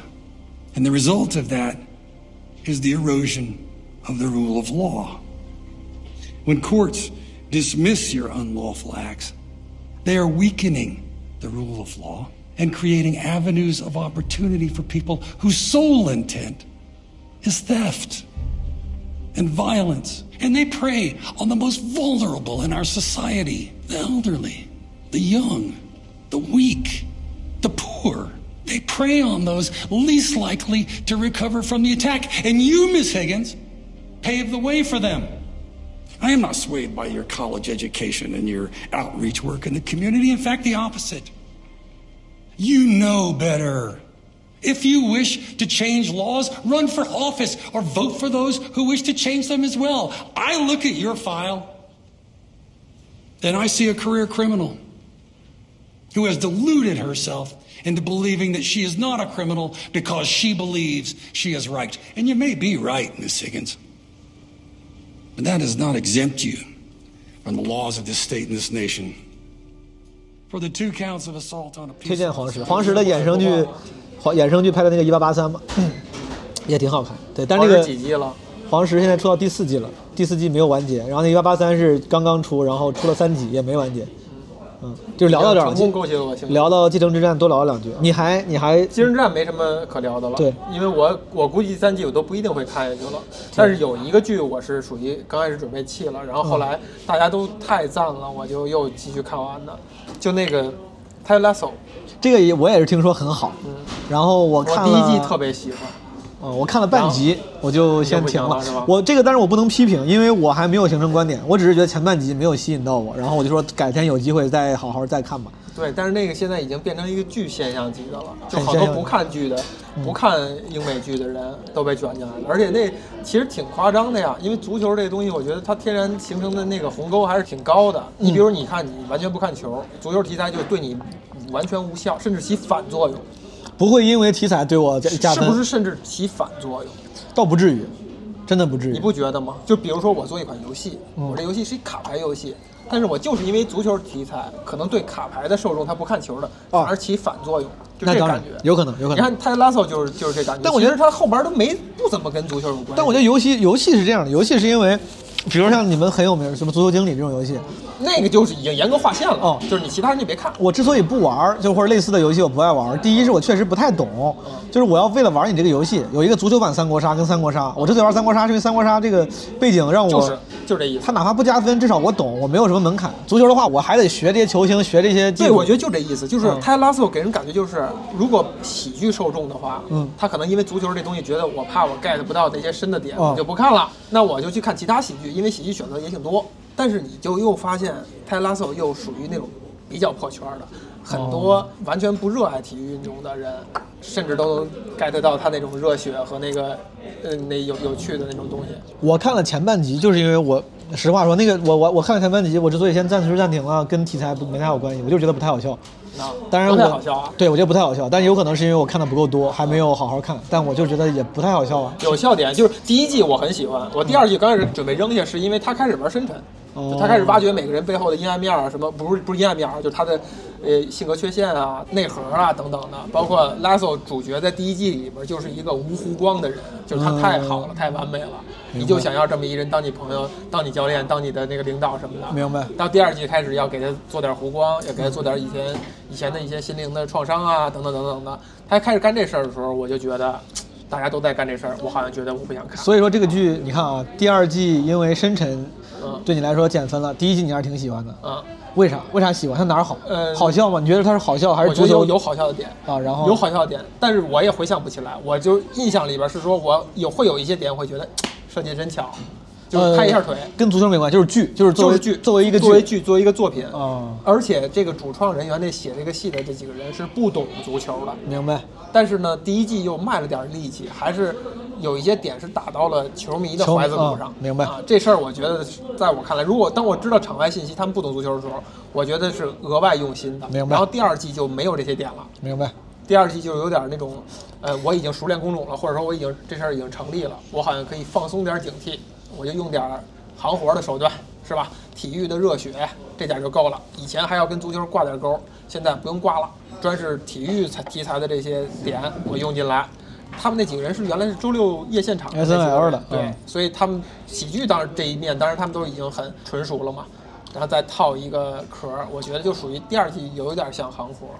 And the result of that is the erosion of the rule of law. When courts dismiss your unlawful acts, they are weakening the rule of law and creating avenues of opportunity for people whose sole intent is theft and violence. And they prey on the most vulnerable in our society the elderly, the young, the weak, the poor. They prey on those least likely to recover from the attack. And you, Miss Higgins, pave the way for them. I am not swayed by your college education and your outreach work in the community. In fact, the opposite. You know better. If you wish to change laws, run for office or vote for those who wish to change them as well. I look at your file and I see a career criminal who has deluded herself into believing that she is not a criminal because she believes she is right. And you may be right, Miss Higgins. But that does not exempt you from the laws of this state and this nation. For the two counts of assault on a 推 peace 荐黄石，黄石的衍生剧，黄衍生剧拍的那个一八八三嘛，也挺好看。对，但是这黄个石几季了？黄石现在出到第四季了，第四季没有完结，然后那一八八三是刚刚出，然后出了三集也没完结。 嗯，就聊到这儿了成，功勾起了我兴趣。聊到继承之战多聊了两句。你还你还继承之战没什么可聊的了，对，因为我我估计第三季我都不一定会看下去了。但是有一个剧我是属于刚开始准备弃了，然后后来大家都太赞了，我就又继续看完的，就那个《泰拉索》，这个也我也是听说很好，嗯。然后我我看了第一季特别喜欢，嗯，我看了半集，我就先停了。我这个，但是我不能批评，因为我还没有形成观点，我只是觉得前半集没有吸引到我，然后我就说改天有机会再好好再看吧。对，但是那个现在已经变成一个剧现象级的了，就好多不看剧的、不看英美剧的人都被卷进来了，而且那其实挺夸张的呀，因为足球这个东西，我觉得它天然形成的那个鸿沟还是挺高的。你比如你看，你完全不看球，足球题材就对你完全无效，甚至起反作用，不会因为题材对我加加分，是不是？甚至起反作用，倒不至于，真的不至于。你不觉得吗？就比如说我做一款游戏，嗯我这游戏是一卡牌游戏。但是我就是因为足球题材，可能对卡牌的受众他不看球的，反而起反作用，就这感觉。有可能，有可能。你看泰拉索就是就是这感觉，但我觉得他后边都没不怎么跟足球有关。但我觉得游戏游戏是这样的，游戏是因为，比如像你们很有名什么足球经理这种游戏，那个就是已经严格划线了，哦就是你其他人就别看。我之所以不玩，就或者类似的游戏我不爱玩，第一是我确实不太懂，就是我要为了玩你这个游戏，有一个足球版三国杀跟三国杀，我之所以玩三国杀是因为三国杀这个背景让我。就是就这意思他。哪怕不加分，至少我懂，我没有什么门槛。足球的话，我还得学这些球星，学这些技对，我觉得就这意思，就是嗯泰拉索给人感觉就是，如果喜剧受众的话，嗯他可能因为足球这东西觉得我怕我 get 不到那些深的点，哦我就不看了，那我就去看其他喜剧，因为喜剧选择也挺多。但是你就又发现泰拉索又属于那种比较破圈的，很多完全不热爱体育运动的人，甚至都能 get 到他那种热血和那个，嗯，那有有趣的那种东西。我看了前半集，就是因为我实话说，那个我我我看了前半集，我之所以先暂时暂停了，跟题材不没太有关系，我就觉得不太好笑。啊，当然我太好笑啊。对我觉得不太好笑，但有可能是因为我看的不够多，还没有好好看。但我就觉得也不太好笑啊。有笑点，就是第一季我很喜欢，我第二季刚开始准备扔下，是因为他开始玩深沉，哦就他开始挖掘每个人背后的阴暗面啊，什么不是不是阴暗面啊，就是他的呃性格缺陷啊、内核啊等等的，包括拉索主角在第一季里边就是一个无弧光的人，就是他太好了，太完美了，你就想要这么一人当你朋友、当你教练、当你的那个领导什么的。明白。到第二季开始要给他做点弧光，要给他做点以前以前的一些心灵的创伤啊，等等等等的。他开始干这事儿的时候，我就觉得大家都在干这事儿，我好像觉得我不想看。所以说这个剧，你看啊，第二季因为深沉嗯对你来说减分了，第一季你还是挺喜欢的。嗯，为啥？为啥喜欢？它哪儿好？呃好笑吗？你觉得它是好笑还是我觉足球得有有好笑的点啊？然后有好笑的点，但是我也回想不起来。我就印象里边是说我有会有一些点会觉得设计真巧，就是拍一下腿，呃跟足球没关系，就是剧，就是作为就是剧作为一个作为剧作为一个作品啊而且这个主创人员那写这个戏的这几个人是不懂足球的，明白？但是呢，第一季又卖了点力气，还是有一些点是打到了球迷的球怀子骨上啊。明白啊？这事儿我觉得，在我看来，如果当我知道场外信息他们不懂足球的时候，我觉得是额外用心的。明白然后第二季就没有这些点了。明白？第二季就有点那种，呃，我已经熟练工种了，或者说我已经这事儿已经成立了，我好像可以放松点警惕，我就用点行活的手段，是吧？体育的热血，这点就够了。以前还要跟足球挂点钩，现在不用挂了，专是体育材题材的这些点我用进来。他们那几个人是原来是周六夜现场的那几个 SNL 人的对嗯，所以他们喜剧当然这一面，当然他们都已经很纯熟了嘛，然后再套一个壳儿，我觉得就属于第二季有一点像行活儿，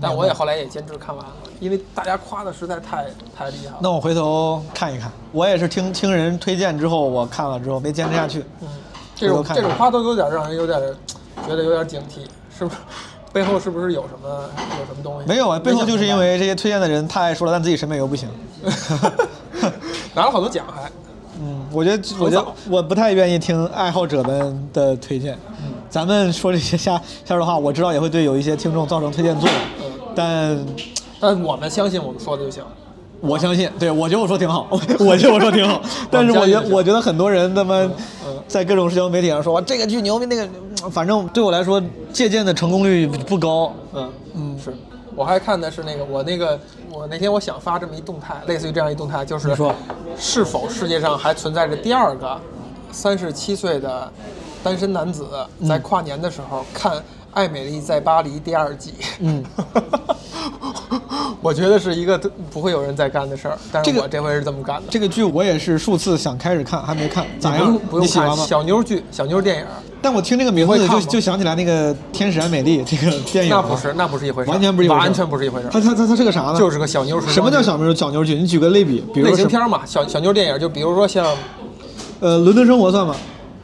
但我也后来也坚持看完了，因为大家夸的实在太太厉害了。那我回头看一看。我也是听听人推荐之后，我看了之后没坚持下去。这种这种夸都有点让人有点觉得有点警惕，是不是？背后是不是有什么有什么东西？没有啊，背后就是因为这些推荐的人太爱说了，但自己审美又不行。拿了好多奖还。嗯，我觉得，我觉得我不太愿意听爱好者们的推荐。咱们说这些瞎瞎说的话，我知道也会对有一些听众造成推荐作用，但但我们相信我们说的就行。我相信，对我觉得我说挺好，我觉得我说挺好。但是我觉得，我觉得很多人他妈在各种社交媒体上说哇这个剧牛逼，那个反正对我来说借鉴的成功率不高。嗯嗯，是我还看的是那个我那个我那天我想发这么一动态，类似于这样一动态，就是说是否世界上还存在着第二个三十七岁的单身男子在跨年的时候看《爱美丽在巴黎》第二季？嗯，我觉得是一个不会有人再干的事儿，但是我这回是这么干的。这个剧我也是数次想开始看，还没看，咋样你不用？看你喜欢吗？小妞剧、小妞电影，但我听这个名字就就想起来那个《天使爱美丽》这个电影啊，那不是那不是一回事，完全不是一回事完全不是一回事儿。它它它它是个啥呢？就是个小妞什么叫小妞小妞剧？你举个类比，比如类型片嘛，小小妞电影，就比如说像呃，伦敦生活算吗？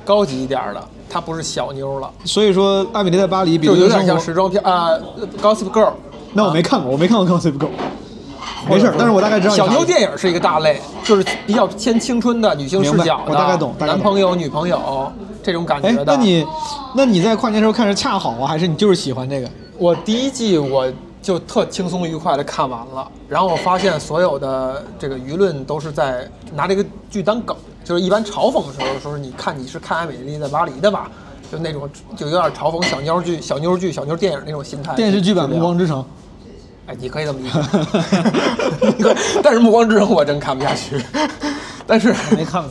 高级一点的，它不是小妞了，所以说，《艾米丽在巴黎》比就有点像时装片啊，Gossip Girl。那我没看过，我没看过《Gossip Girl》。没事儿，但是我大概知道小妞电影是一个大类，就是比较偏青春的女性视角的，我大概懂男朋友、女朋友这种感哎觉，的。那你，那你在跨年时候看是恰好啊，还是你就是喜欢这个？我第一季我就特轻松愉快的看完了，然后我发现所有的这个舆论都是在拿这个剧当梗，就是一般嘲讽的时候说是你看你是看《艾美丽在巴黎》的吧，就那种就有点嘲讽小妞剧、小妞剧、小妞电影那种心态。电视剧版《暮光之城》。哎，你可以这么理解，但是《暮光之城》我真看不下去，但是没看过。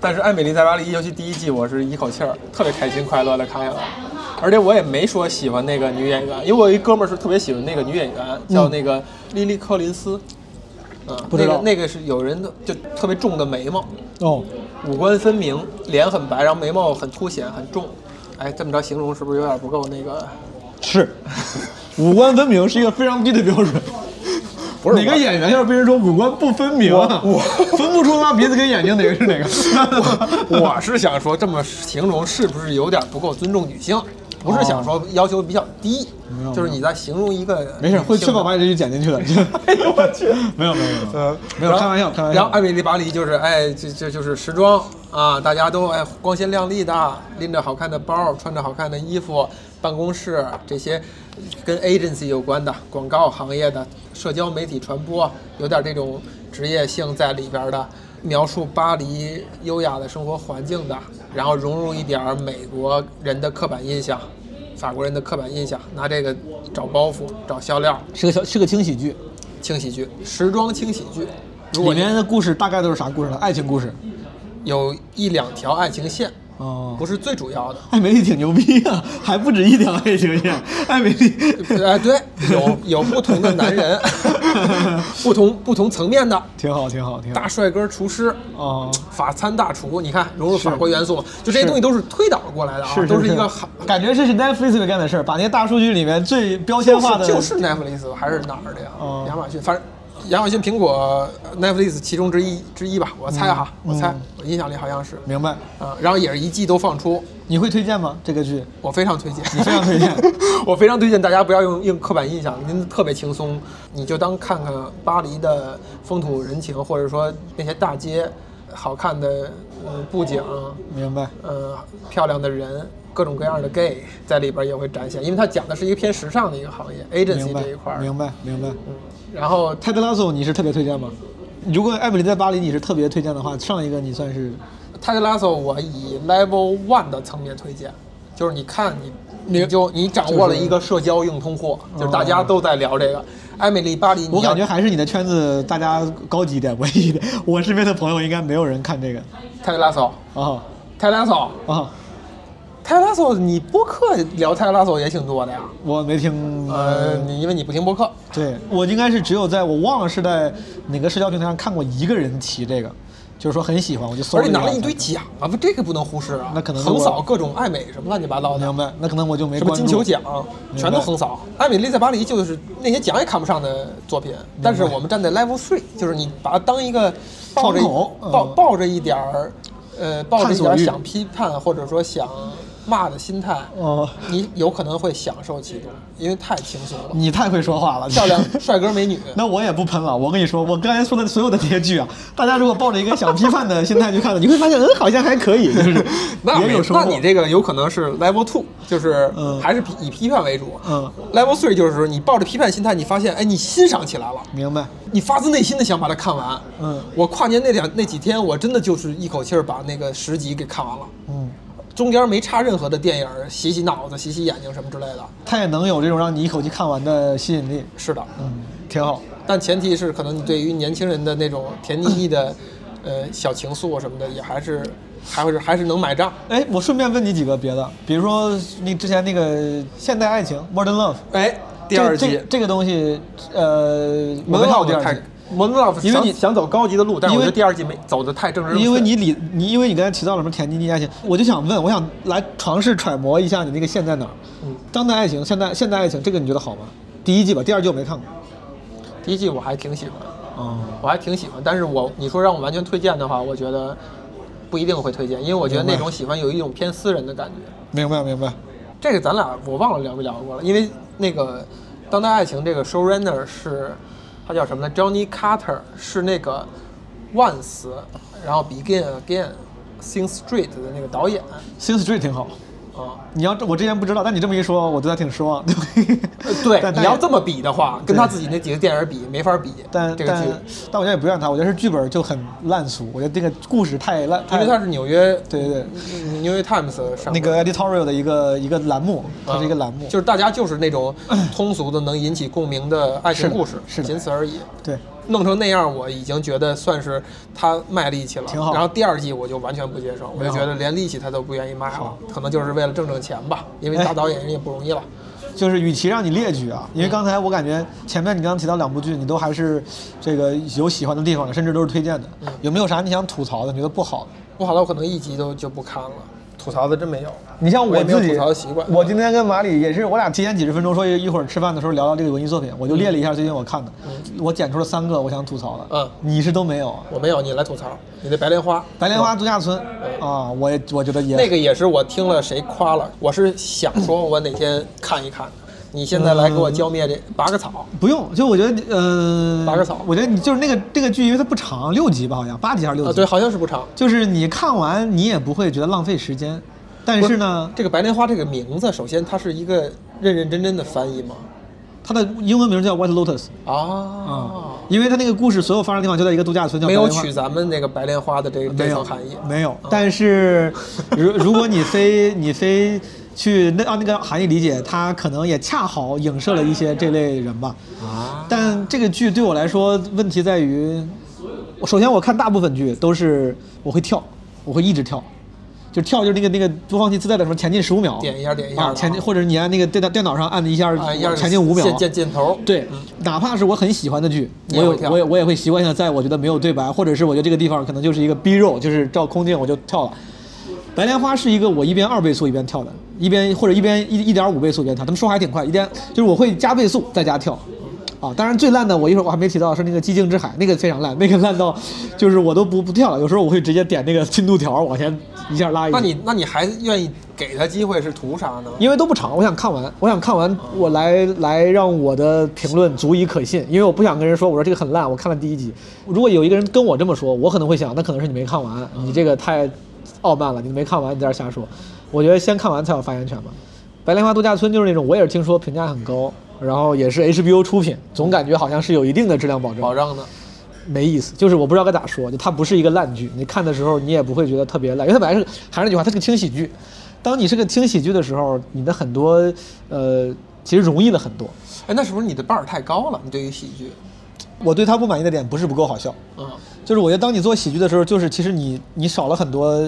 但是《艾美丽在巴黎》，尤其第一季，我是一口气儿特别开心快乐的看下来，而且我也没说喜欢那个女演员，因为我一哥们儿是特别喜欢那个女演员，叫那个莉莉·柯林斯，嗯，不知道那个那个是有人的就特别重的眉毛，哦，五官分明，脸很白，然后眉毛很凸显很重，哎，这么着形容是不是有点不够那个？是，五官分明是一个非常低的标准。不是哪个演员要是被人说五官不分明分不出他鼻子跟眼睛哪个是哪个。我是想说，这么形容是不是有点不够尊重女性？不是想说要求比较低，有就是你在形容一个没事，会确保把把。你这句剪进去的。哎呦我去！没有没有没有呃，没有 开玩笑开玩笑然后艾米丽巴黎就是哎，这这就是时装啊，大家都哎光鲜亮丽的，拎着好看的包，穿着好看的衣服，办公室这些跟 agency 有关的广告行业的社交媒体传播，有点这种职业性在里边的。描述巴黎优雅的生活环境的，然后融入一点儿美国人的刻板印象，法国人的刻板印象，拿这个找包袱、找笑料，是个小是个轻喜剧，轻喜剧，时装轻喜剧。如果里面的故事大概都是啥故事呢？爱情故事。有一两条爱情线，哦，不是最主要的。艾美丽挺牛逼啊，还不止一条爱情线。艾美丽，哎，对，有有不同的男人，不同不同层面的挺好，挺好，挺好大。帅哥厨师，哦，法餐大厨，你看融入法国元素嘛，就这些东西都是推导过来的啊，是都是一个好。感觉这是 Netflix 会干的事儿，把那些大数据里面最标签化的就是 Netflix 还是哪儿的呀？哦亚马逊，反正亚马逊、苹果、Netflix 其中之一之一吧，我猜哈，我猜，我印象里好像是。明白？啊，然后也是一季都放出，你会推荐吗？这个剧？我非常推荐，你非常推荐 我非常推荐大家不要用用刻板印象，您特别轻松，你就当看看巴黎的风土人情，或者说那些大街好看的嗯布景，明白？呃漂亮的人，各种各样的 gay 在里边也会展现，因为它讲的是一个偏时尚的一个行业，agency 这一块儿，明白，明白。嗯，然后泰德拉索你是特别推荐吗？如果艾米丽在巴黎你是特别推荐的话，上一个你算是泰德拉索我以 level one 的层面推荐，就是你看你你就你掌握了一个社交硬通货，就是大家都在聊这个。艾米丽巴黎，我感觉还是你的圈子大家高级一点，文艺一点。我身边的朋友应该没有人看这个泰德拉索，啊泰德拉索，啊！泰拉索，你播客聊泰拉索也挺多的呀。我没听，呃，你因为你不听播客，对我应该是只有在我忘了是在哪个社交平台上看过一个人提这个，就是说很喜欢，我就搜而且拿了一堆奖啊，不，这个不能忽视啊。那可能横扫各种爱美什么乱七八糟的，明白？那可能我就没什么金球奖，全都横扫。艾米丽在巴黎就是那些奖也看不上的作品，但是我们站在 level three，就是你把它当一个抱着抱抱着一点儿，呃，抱着一点儿想批判或者说想骂的心态，哦，你有可能会享受其中，因为太轻松了，你太会说话了，漂亮帅哥美女。那我也不喷了，我跟你说，我刚才说的所有的这些剧啊，大家如果抱着一个想批判的心态去看的，你会发现，嗯，好像还可以，就是 那有收获。那你这个有可能是 level two，就是嗯还是批以批判为主。嗯，level three 就是说你抱着批判心态，你发现哎，你欣赏起来了，明白？你发自内心的想把它看完。嗯我跨年那两那几天，我真的就是一口气儿把那个十集给看完了。嗯，中间没插任何的电影，洗洗脑子、洗洗眼睛什么之类的。它也能有这种让你一口气看完的吸引力，是的，嗯，挺好。但前提是可能你对于年轻人的那种甜腻腻的，呃小情愫什么的，也还是还会是还是能买账。哎，我顺便问你几个别的，比如说那之前那个现代爱情 （Modern Love），哎，第二季这这这个东西，呃，我没看过第二季。Modern Love，因为你想走高级的路，但是我觉得第二季没走的太正直。因为你里你因为你刚才提到了什么甜腻腻爱情，我就想问，我想来尝试揣摩一下你那个线在哪儿。嗯当代爱情、现代现代爱情，这个你觉得好吗？第一季吧，第二季我没看过。第一季我还挺喜欢，哦，我还挺喜欢，但是我你说让我完全推荐的话，我觉得不一定会推荐，因为我觉得那种喜欢有一种偏私人的感觉。明白明白。这个咱俩我忘了聊没聊过了，因为那个当代爱情这个 showrunner 是他叫什么呢？Johnny Carter 是那个 Once，然后 Begin Again、Sing Street 的那个导演 Sing Street 挺好。啊。你要这我之前不知道，但你这么一说，我对他挺失望。呃 对，你要这么比的话，跟他自己那几个电影比，没法比。但但这个剧，但我觉得也不怨他，我觉得是剧本就很烂俗，我觉得这个故事太烂，太因为他是纽约对对对纽约 Times 上那个 editorial 的一个一个栏目，它是一个啊栏目，就是大家就是那种通俗的能引起共鸣的爱情故事，是的仅此而已。对，弄成那样，我已经觉得算是他卖力气了。挺好然后第二季我就完全不接受，我就觉得连力气他都不愿意卖了，可能就是为了挣挣钱吧，因为哎大导演人也不容易了。就是与其让你列举啊，因为刚才我感觉前面你刚刚提到两部剧，你都还是这个有喜欢的地方的，甚至都是推荐的。有没有啥你想吐槽的？你觉得不好的？不好的我可能一集都就不看了，吐槽的真没有。你像我自己吐槽的习惯我今天跟马里也是，我俩提前几十分钟说一会儿吃饭的时候聊聊这个文艺作品，我就列了一下最近我看的，我剪出了三个我想吐槽的。嗯你是都没有啊？我没有，你来吐槽。你的白莲花，白莲花度假村啊，我也我觉得也那个也是我听了谁夸了，我是想说我哪天看一看的。你现在来给我浇灭这拔个草，不用，就我觉得呃，拔个草我觉得你就是那个这个剧，因为它不长，六集吧，好像八集还是六集？啊，对，好像是不长。就是你看完你也不会觉得浪费时间，但是呢，这个白莲花这个名字，首先它是一个认认真真的翻译吗？它的英文名叫 White Lotus 啊啊，，因为它那个故事所有发生的地方就在一个度假村，叫没有取咱们那个白莲花的这个含义。没有。但是如如果你非你非去那按那个含义理解，它可能也恰好影射了一些这类人吧。啊，但这个剧对我来说，问题在于，我首先我看大部分剧都是我会跳，我会一直跳，就跳就是那个那个播放器自带的什么前进十五秒，点一下点一下前进或者你按那个电脑电脑上按一下啊，前进五秒，箭箭箭头，对，哪怕是我很喜欢的剧，我有我也我也会习惯性在我觉得没有对白，或者是我觉得这个地方可能就是一个逼肉，就是照空镜我就跳了。白莲花是一个我一边二倍速一边跳的，一边或者一边一一点五倍速一边跳，他们说还挺快，一边就是我会加倍速在家跳。啊，当然最烂的我一会儿我还没提到是那个寂静之海，那个非常烂，那个烂到就是我都不不跳了，有时候我会直接点那个进度条往前一下拉一下。那你那你还愿意给他机会是图啥呢？因为都不长，我想看完，我想看完，我来来让我的评论足以可信，因为我不想跟人说我说这个很烂，我看了第一集。如果有一个人跟我这么说，我可能会想，那可能是你没看完，你这个太傲慢了，你没看完，你在这儿瞎说。我觉得先看完才有发言权吧。白莲花度假村就是那种，我也是听说评价很高，然后也是 HBO 出品，总感觉好像是有一定的质量保证。保障的，没意思，就是我不知道该咋说，就它不是一个烂剧，你看的时候你也不会觉得特别烂，因为它本来是还是那句话，它是个轻喜剧。当你是个轻喜剧的时候，你的很多呃其实容易了很多。哎，那是不是你的 bar 太高了？你对于喜剧，我对他不满意的点不是不够好笑，嗯，就是我觉得当你做喜剧的时候，就是其实你你少了很多，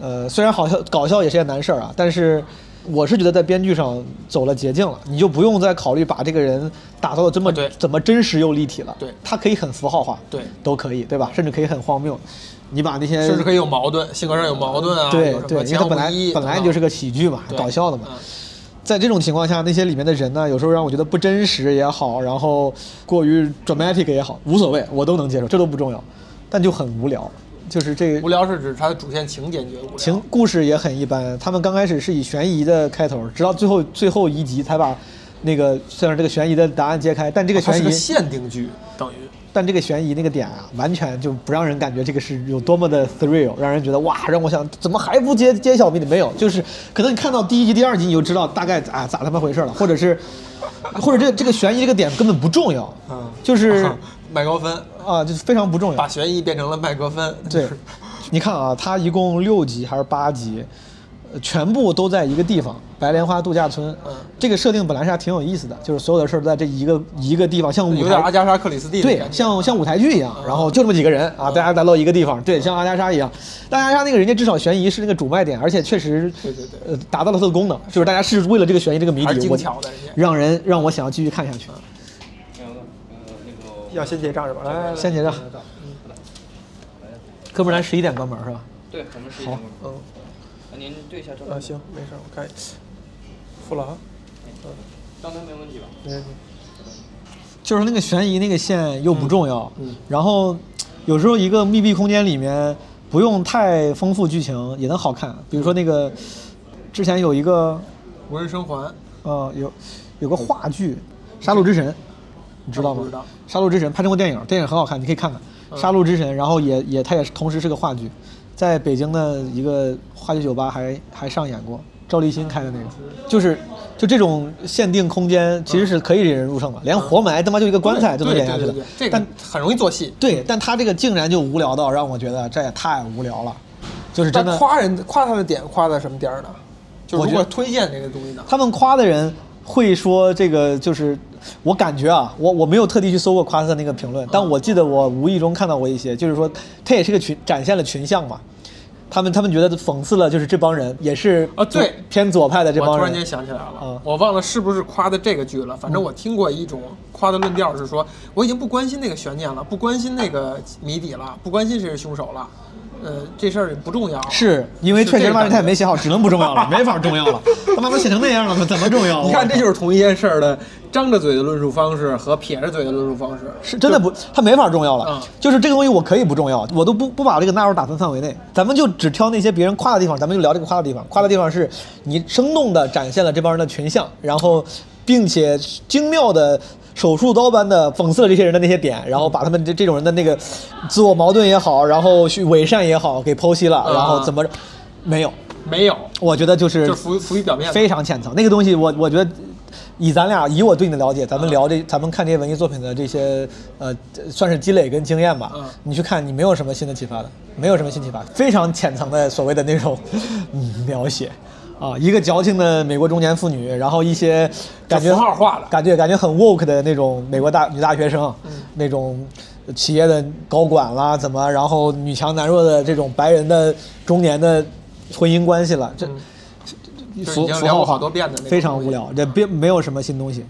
呃，虽然好笑搞笑也是件难事儿啊，但是我是觉得在编剧上走了捷径了，你就不用再考虑把这个人打造的这么啊怎么真实又立体了，对。他可以很符号化，对。都可以，对吧？甚至可以很荒谬，你把那些甚至可以有矛盾，性格上有矛盾啊，对对，因为本来本来就是个喜剧嘛，搞笑的嘛。嗯在这种情况下，那些里面的人呢，有时候让我觉得不真实也好，然后过于 dramatic 也好，无所谓，我都能接受，这都不重要，但就很无聊。就是这无聊是指它的主线情节情故事也很一般，他们刚开始是以悬疑的开头，直到最后最后一集才把那个算是这个悬疑的答案揭开。但这个悬疑它是个限定剧，等于但这个悬疑那个点啊，完全就不让人感觉这个是有多么的 thrill，让人觉得哇，让我想怎么还不揭揭晓谜底？没有，就是可能你看到第一集、第二集你就知道大概啊咋他妈回事了，或者是，或者这这个悬疑这个点根本不重要，嗯就是 麦高芬啊，就是非常不重要把。悬疑变成了麦高芬，对，你看啊，它一共六集还是八集？呃全部都在一个地方，白莲花度假村。嗯这个设定本来是还挺有意思的，就是所有的事儿都在这一个一个地方，像舞有点阿台。加莎克里斯蒂的对感，觉像像舞台剧一样，然后就这么几个人啊，大家来到一个地方，对，像阿加莎一样。但阿加莎那个人家至少悬疑是那个主卖点，而且确实，对对对呃，达到了它的功能，就是大家是为了这个悬疑这个谜底，我精巧的让人让我想要继续看下去。要先结账是吧？来来来，先结账。哥们儿，咱十一点关门是吧？对，我们十一好点嗯，那您对一下账啊行，没事儿，我看一下付了啊，账单没问题吧？没问题。就是那个悬疑那个线又不重要，嗯嗯然后有时候一个密闭空间里面不用太丰富剧情也能好看。比如说那个之前有一个无人生还，呃有有个话剧《杀戮之神》，你知道吗不知道？杀戮之神》拍成过电影，电影很好看，你可以看看《杀戮之神》。然后也也它也是同时是个话剧，在北京的一个话剧酒吧还还上演过，赵立新开的那个，就是就这种限定空间其实是可以引人入胜的，连活埋他妈就一个棺材就能对演下去的但个很容易做戏。对，但他这个竟然就无聊到让我觉得这也太无聊了，就是真的。夸人夸他的点夸在什么点儿呢？就如果我觉得推荐这个东西呢？他们夸的人会说这个就是，我感觉啊，我我没有特地去搜过夸克的那个评论，但我记得我无意中看到过一些，就是说他也是个群展现了群像嘛。他们他们觉得讽刺了，就是这帮人也是啊对偏左派的这帮人。我突然间想起来了，嗯我忘了是不是夸的这个剧了。反正我听过一种夸的论调是说，我已经不关心那个悬念了，不关心那个谜底了，不关心谁是凶手了，呃，这事儿不重要。是因为确实他妈是这个感觉他也没写好，只能不重要了，没法重要了。他妈都写成那样了，他怎么重要？你看，这就是同一件事儿的张着嘴的论述方式和撇着嘴的论述方式。是真的不，他没法重要了。嗯就是这个东西我可以不重要，我都不不把这个纳入打分范围内。咱们就只挑那些别人夸的地方，咱们就聊这个夸的地方。夸的地方是你生动的展现了这帮人的群像，然后并且精妙的手术刀般的讽刺了这些人的那些点，然后把他们这这种人的那个自我矛盾也好，然后去伪善也好给剖析了，嗯然后怎么没有？没有，我觉得就是就是浮浮于表面。非常浅层。那个东西我，我觉得，以咱俩以我对你的了解，咱们聊这，咱们看这些文艺作品的这些呃，算是积累跟经验吧。嗯你去看，你没有什么新的启发的，没有什么新启发，非常浅层的所谓的那种嗯描写。啊，一个矫情的美国中年妇女，然后一些感觉符号化的感觉感觉很 woke 的那种美国大女大学生，嗯那种企业的高管啦，怎么，然后女强男弱的这种白人的中年的婚姻关系了，这就是符已经聊过符号化好多遍的非常无聊，这并没有什么新东西。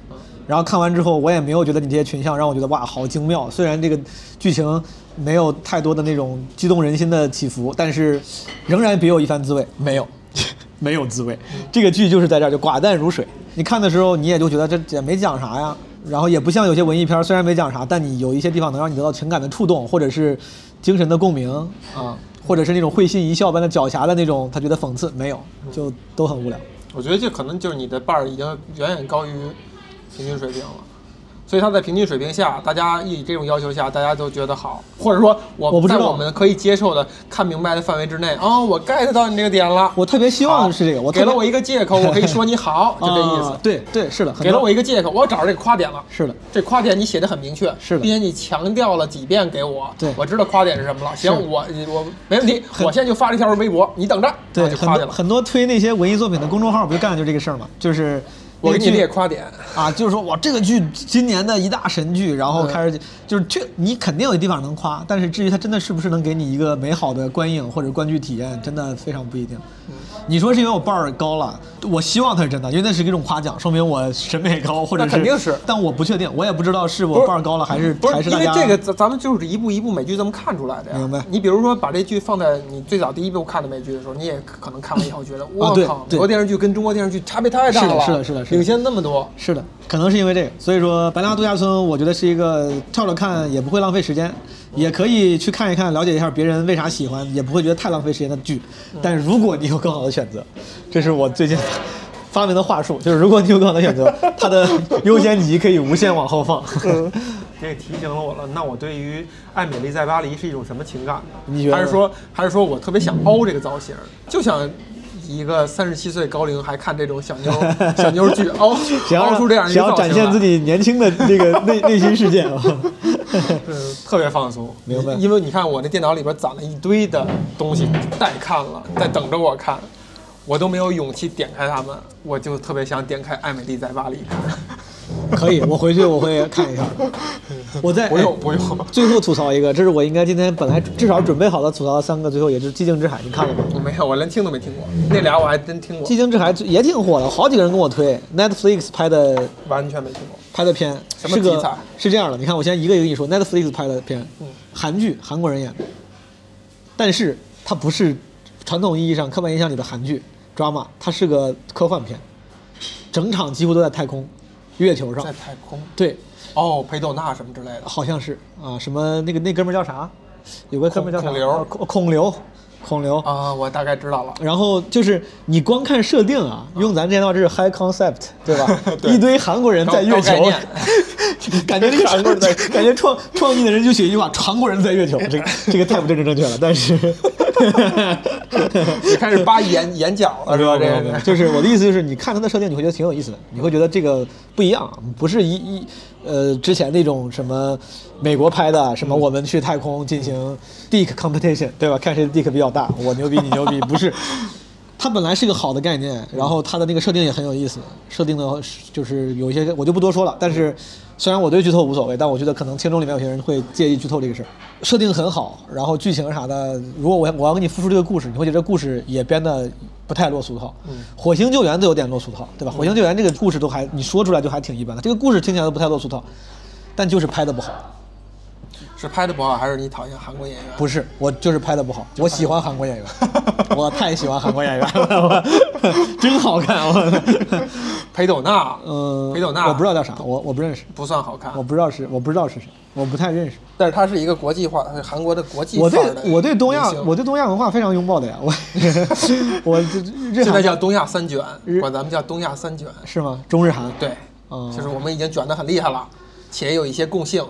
然后看完之后，我也没有觉得你这些群像让我觉得哇好精妙。虽然这个剧情没有太多的那种激动人心的起伏，但是仍然别有一番滋味。没有，没有滋味。这个剧就是在这儿就寡淡如水。你看的时候，你也就觉得这也没讲啥呀，然后也不像有些文艺片，虽然没讲啥，但你有一些地方能让你得到情感的触动，或者是精神的共鸣啊，或者是那种会心一笑般的狡黠的那种，他觉得讽刺没有，就都很无聊。我觉得这可能就是你的伴儿已经远远高于平均水平了，所以他在平均水平下，大家以这种要求下，大家都觉得好，或者说我我不知道在我们可以接受的、看明白的范围之内，哦，我 get 到你这个点了，我特别希望是这个，我给了我一个借口，我可以说你好，就这意思。啊对对，是的，给了我一个借口，我找着这个夸点了。是的，这夸点你写的很明确，是的并且你强调了几遍给我，对我知道夸点是什么了。行，我我没问题，我现在就发了一条微博，你等着，对就夸去了。很多很多推那些文艺作品的公众号，不就干的就这个事儿吗？就是我给你列夸点，啊，就是说哇，这个剧今年的一大神剧，然后嗯开始就是确你肯定有地方能夸，但是至于它真的是不是能给你一个美好的观影或者观剧体验，真的非常不一定。嗯你说是因为我伴儿高了，我希望它是真的，因为那是一种夸奖，说明我审美高，或者那肯定是但我不确定，我也不知道是我不是伴儿高了还是还是大家这个咱咱们就是一步一步美剧这么看出来的呀。明白你比如说把这剧放在你最早第一部看的美剧的时候，你也可能看完以后觉得，我靠，美国电视剧跟中国电视剧差别太大了，是的是的是的是领先那么多。是的，可能是因为这个，所以说《白莲花度假村》我觉得是一个跳着看也不会浪费时间，也可以去看一看，了解一下别人为啥喜欢，也不会觉得太浪费时间的剧。但是如果你有更好的选择，这是我最近发明的话术，就是如果你有更好的选择，它的优先级可以无限往后放。这也提醒了我了，那我对于《爱美丽在巴黎》是一种什么情感呢？你觉得还是说，还是说我特别想凹这个造型，就想一个三十七岁高龄还看这种小妞 小妞剧，凹想要凹出这样一个想要造型来展现自己年轻的这个 内内心世界啊。嗯，特别放松，明白因为你看我那电脑里边攒了一堆的东西待看了，在等着我看。我都没有勇气点开它们，我就特别想点开《艾美丽在巴黎》看。可以，我回去我会看一下。我再不用哎不用。最后吐槽一个，这是我应该今天本来至少准备好的吐槽的三个，最后也是《寂静之海》，你看了吗？我没有，我连听都没听过。那俩我还真听《过寂，静之海》也挺火的，好几个人跟我推，Netflix 拍的完全没听过。拍的片，什么题材？是这样的，你看我现在一个一个跟你说，Netflix 拍的片，嗯。韩剧，韩国人演。的，但是它不是传统意义上刻板印象里的韩剧 drama，它是个科幻片，整场几乎都在太空，月球上在，太空对，哦，佩斗娜什么之类的。好像是啊，什么那个那哥们叫啥？有个哥们叫啥？孔刘孔刘，孔刘。啊，我大概知道了。然后就是你光看设定啊，用咱之前的话，这是 high concept，对吧？对一堆韩国人在月球 感觉这个韩国人在，感觉创创意的人就写一句话：韩国人在月球，这个这个太不正正正确了。但是，你开始扒眼眼角了是吧？这个就是我的意思就是，你看他的设定，你会觉得挺有意思的，你会觉得这个不一样，不是一一呃之前那种什么美国拍的什么我们去太空进行 dick competition，对吧？看谁的 dick 比较大，我牛逼你牛逼，不是。它本来是个好的概念，然后它的那个设定也很有意思，设定的就是有一些我就不多说了。但是虽然我对剧透无所谓，但我觉得可能听众里面有些人会介意剧透这个事儿。设定很好，然后剧情啥的，如果我我要给你复述这个故事，你会觉得这故事也编的不太落俗套。火星救援都有点落俗套，对吧？火星救援这个故事都还你说出来就还挺一般的，这个故事听起来都不太落俗套，但就是拍的不好。是拍的不好，还是你讨厌韩国演员？不是，我就是拍的不好。我喜欢韩国演员，我太喜欢韩国演员了，我 真好看。我，裴斗娜，嗯，裴斗娜我不知道叫啥，我我不认识，不算好看我，不知道是我不知道是谁，我不太认识。但是它是一个国际化，韩国的国际我对我对东亚我对东亚文化非常拥抱的呀，我 我这现在叫东亚三卷，管咱们叫东亚三卷。是吗？中日韩对，嗯就是我们已经卷得很厉害了，且有一些共性，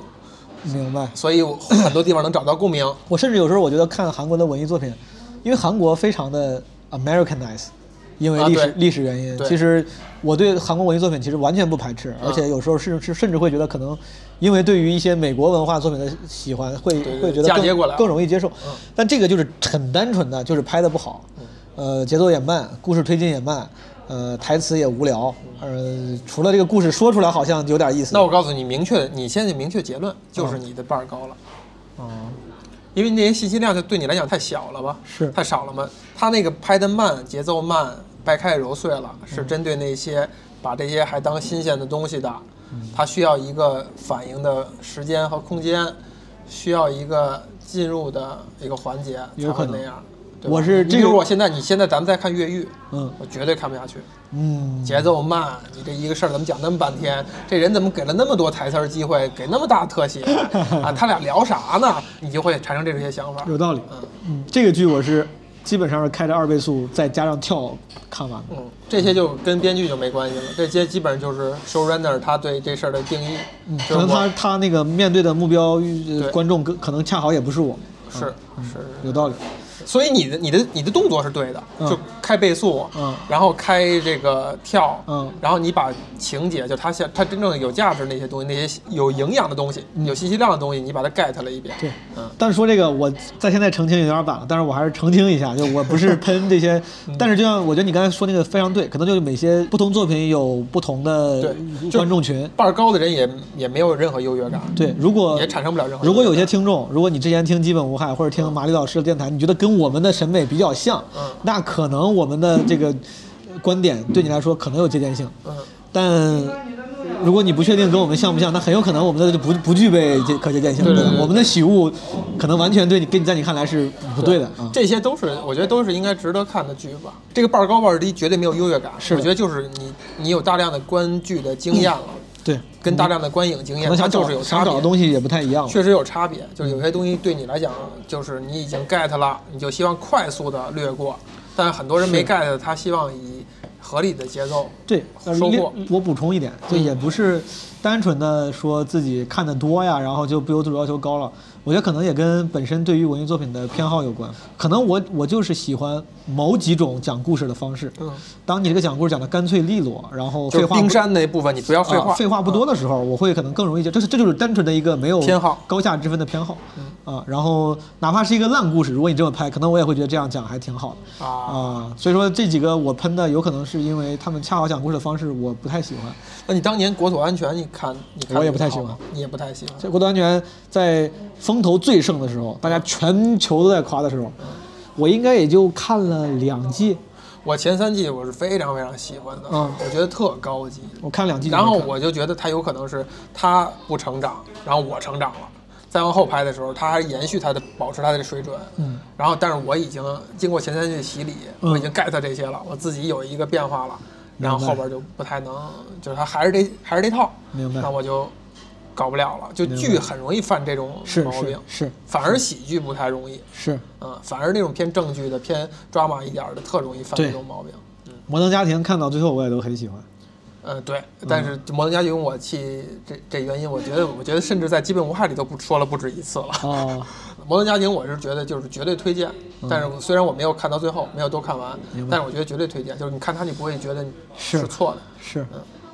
明白。所以很多地方能找到共鸣。我甚至有时候我觉得看韩国的文艺作品，因为韩国非常的 Americanize，因为历史、啊历史原因，其实我对韩国文艺作品其实完全不排斥，而且有时候甚至甚至会觉得可能因为对于一些美国文化作品的喜欢，会会觉得更更容易接受嗯。但这个就是很单纯的，就是拍的不好，呃，节奏也慢，故事推进也慢。呃，台词也无聊，呃，除了这个故事说出来好像有点意思。那我告诉你，明确，你现在明确结论就是你的伴儿高了。哦，因为那些信息量就对你来讲太小了吧？是太少了吗？他那个拍的慢，节奏慢，掰开揉碎了，是针对那些把这些还当新鲜的东西的，它需要一个反应的时间和空间，需要一个进入的一个环节才有可能会那样。我是你这个比如我现在，你现在咱们再看越狱，嗯我绝对看不下去。嗯，节奏慢，你这一个事儿怎么讲那么半天？这人怎么给了那么多台词儿机会，给那么大特写 啊？他俩聊啥呢？你就会产生这些想法。有道理。嗯嗯，这个剧我是基本上是开着二倍速，再加上跳看完的。嗯，这些就跟编剧就没关系了，这些基本上就是 showrunner 他对这事儿的定义。可能他他那个面对的目标呃观众可可能恰好也不是我，是是，有道理。所以你的你的你的动作是对的，嗯。就开倍速，嗯。然后开这个跳，嗯。然后你把情节就它现它真正有价值那些东西，那些有营养的东西，有信息量的东西，你把它 get 了一遍。嗯对，嗯。但是说这个，我在现在澄清有点晚了，但是我还是澄清一下，就我不是喷这些，嗯。但是就像我觉得你刚才说那个非常对，可能就是每些不同作品有不同的对观众群。伴儿高的人也也没有任何优越感，对，如果也产生不了任何。如果有些听众，如果你之前听基本无害或者听马里老师的电台，你觉得跟我们的审美比较像，嗯。那可能我们的这个观点对你来说可能有借鉴性，嗯，但如果你不确定跟我们像不像，那很有可能我们的就不不具备借可借鉴性。对对我们的喜恶可能完全对你跟你在你看来是不对的。啊。这些都是我觉得都是应该值得看的剧吧。这个伴儿高伴儿低绝对没有优越感，是。我觉得就是你你有大量的观剧的经验了，对，跟大量的观影经验，它可能想找就是有差别的。东西也不太一样。确实有差别，就是有些东西对你来讲，就是你已经 get 了，你就希望快速的略过，但很多人没 get，他希望以合理的节奏。对，收获我补充一点，就也不是单纯的说自己看的多呀，然后就不由自主要求高了。我觉得可能也跟本身对于文艺作品的偏好有关。可能我我就是喜欢某几种讲故事的方式。嗯，当你这个讲故事讲的干脆利落，然后废话冰山那部分，你不要废话。啊废话不多的时候，我会可能更容易接，这是这就是单纯的一个没有偏好高下之分的偏好，啊，然后哪怕是一个烂故事，如果你这么拍，可能我也会觉得这样讲还挺好的啊。啊，所以说这几个我喷的有可能是因为他们恰好讲故事的方式我不太喜欢。那你当年国土安全，你看，你看我也不太喜欢，你也不太喜欢。这国土安全在风头最盛的时候，大家全球都在夸的时候，我应该也就看了两季，我前三季我是非常非常喜欢的，嗯。我觉得特高级。我看两季然后我就觉得他有可能是他不成长，然后我成长了。再往后拍的时候，他还延续他的保持他的水准，嗯，然后但是我已经经过前三季的洗礼，嗯。我已经 get 这些了，我自己有一个变化了，然后后边就不太能，就是他还是这还是这套，明白。那我就搞不了了。就剧很容易犯这种毛病。是，是。反而喜剧不太容易，是。嗯，反而那种偏正剧的、偏 drama 一点儿的，特容易犯这种毛病。嗯摩登家庭看到最后我也都很喜欢，嗯，对，但是《摩登家庭》我气这这原因，我觉得，我觉得甚至在《基本无害》里都不说了不止一次了。哦，摩登家庭》我是觉得就是绝对推荐，但是虽然我没有看到最后，没有都看完，但是我觉得绝对推荐，就是你看它你不会觉得是。是错的。是，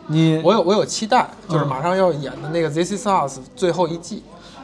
你我有我有期待，就是嗯马上要演的那个《This Is Us》最后一季，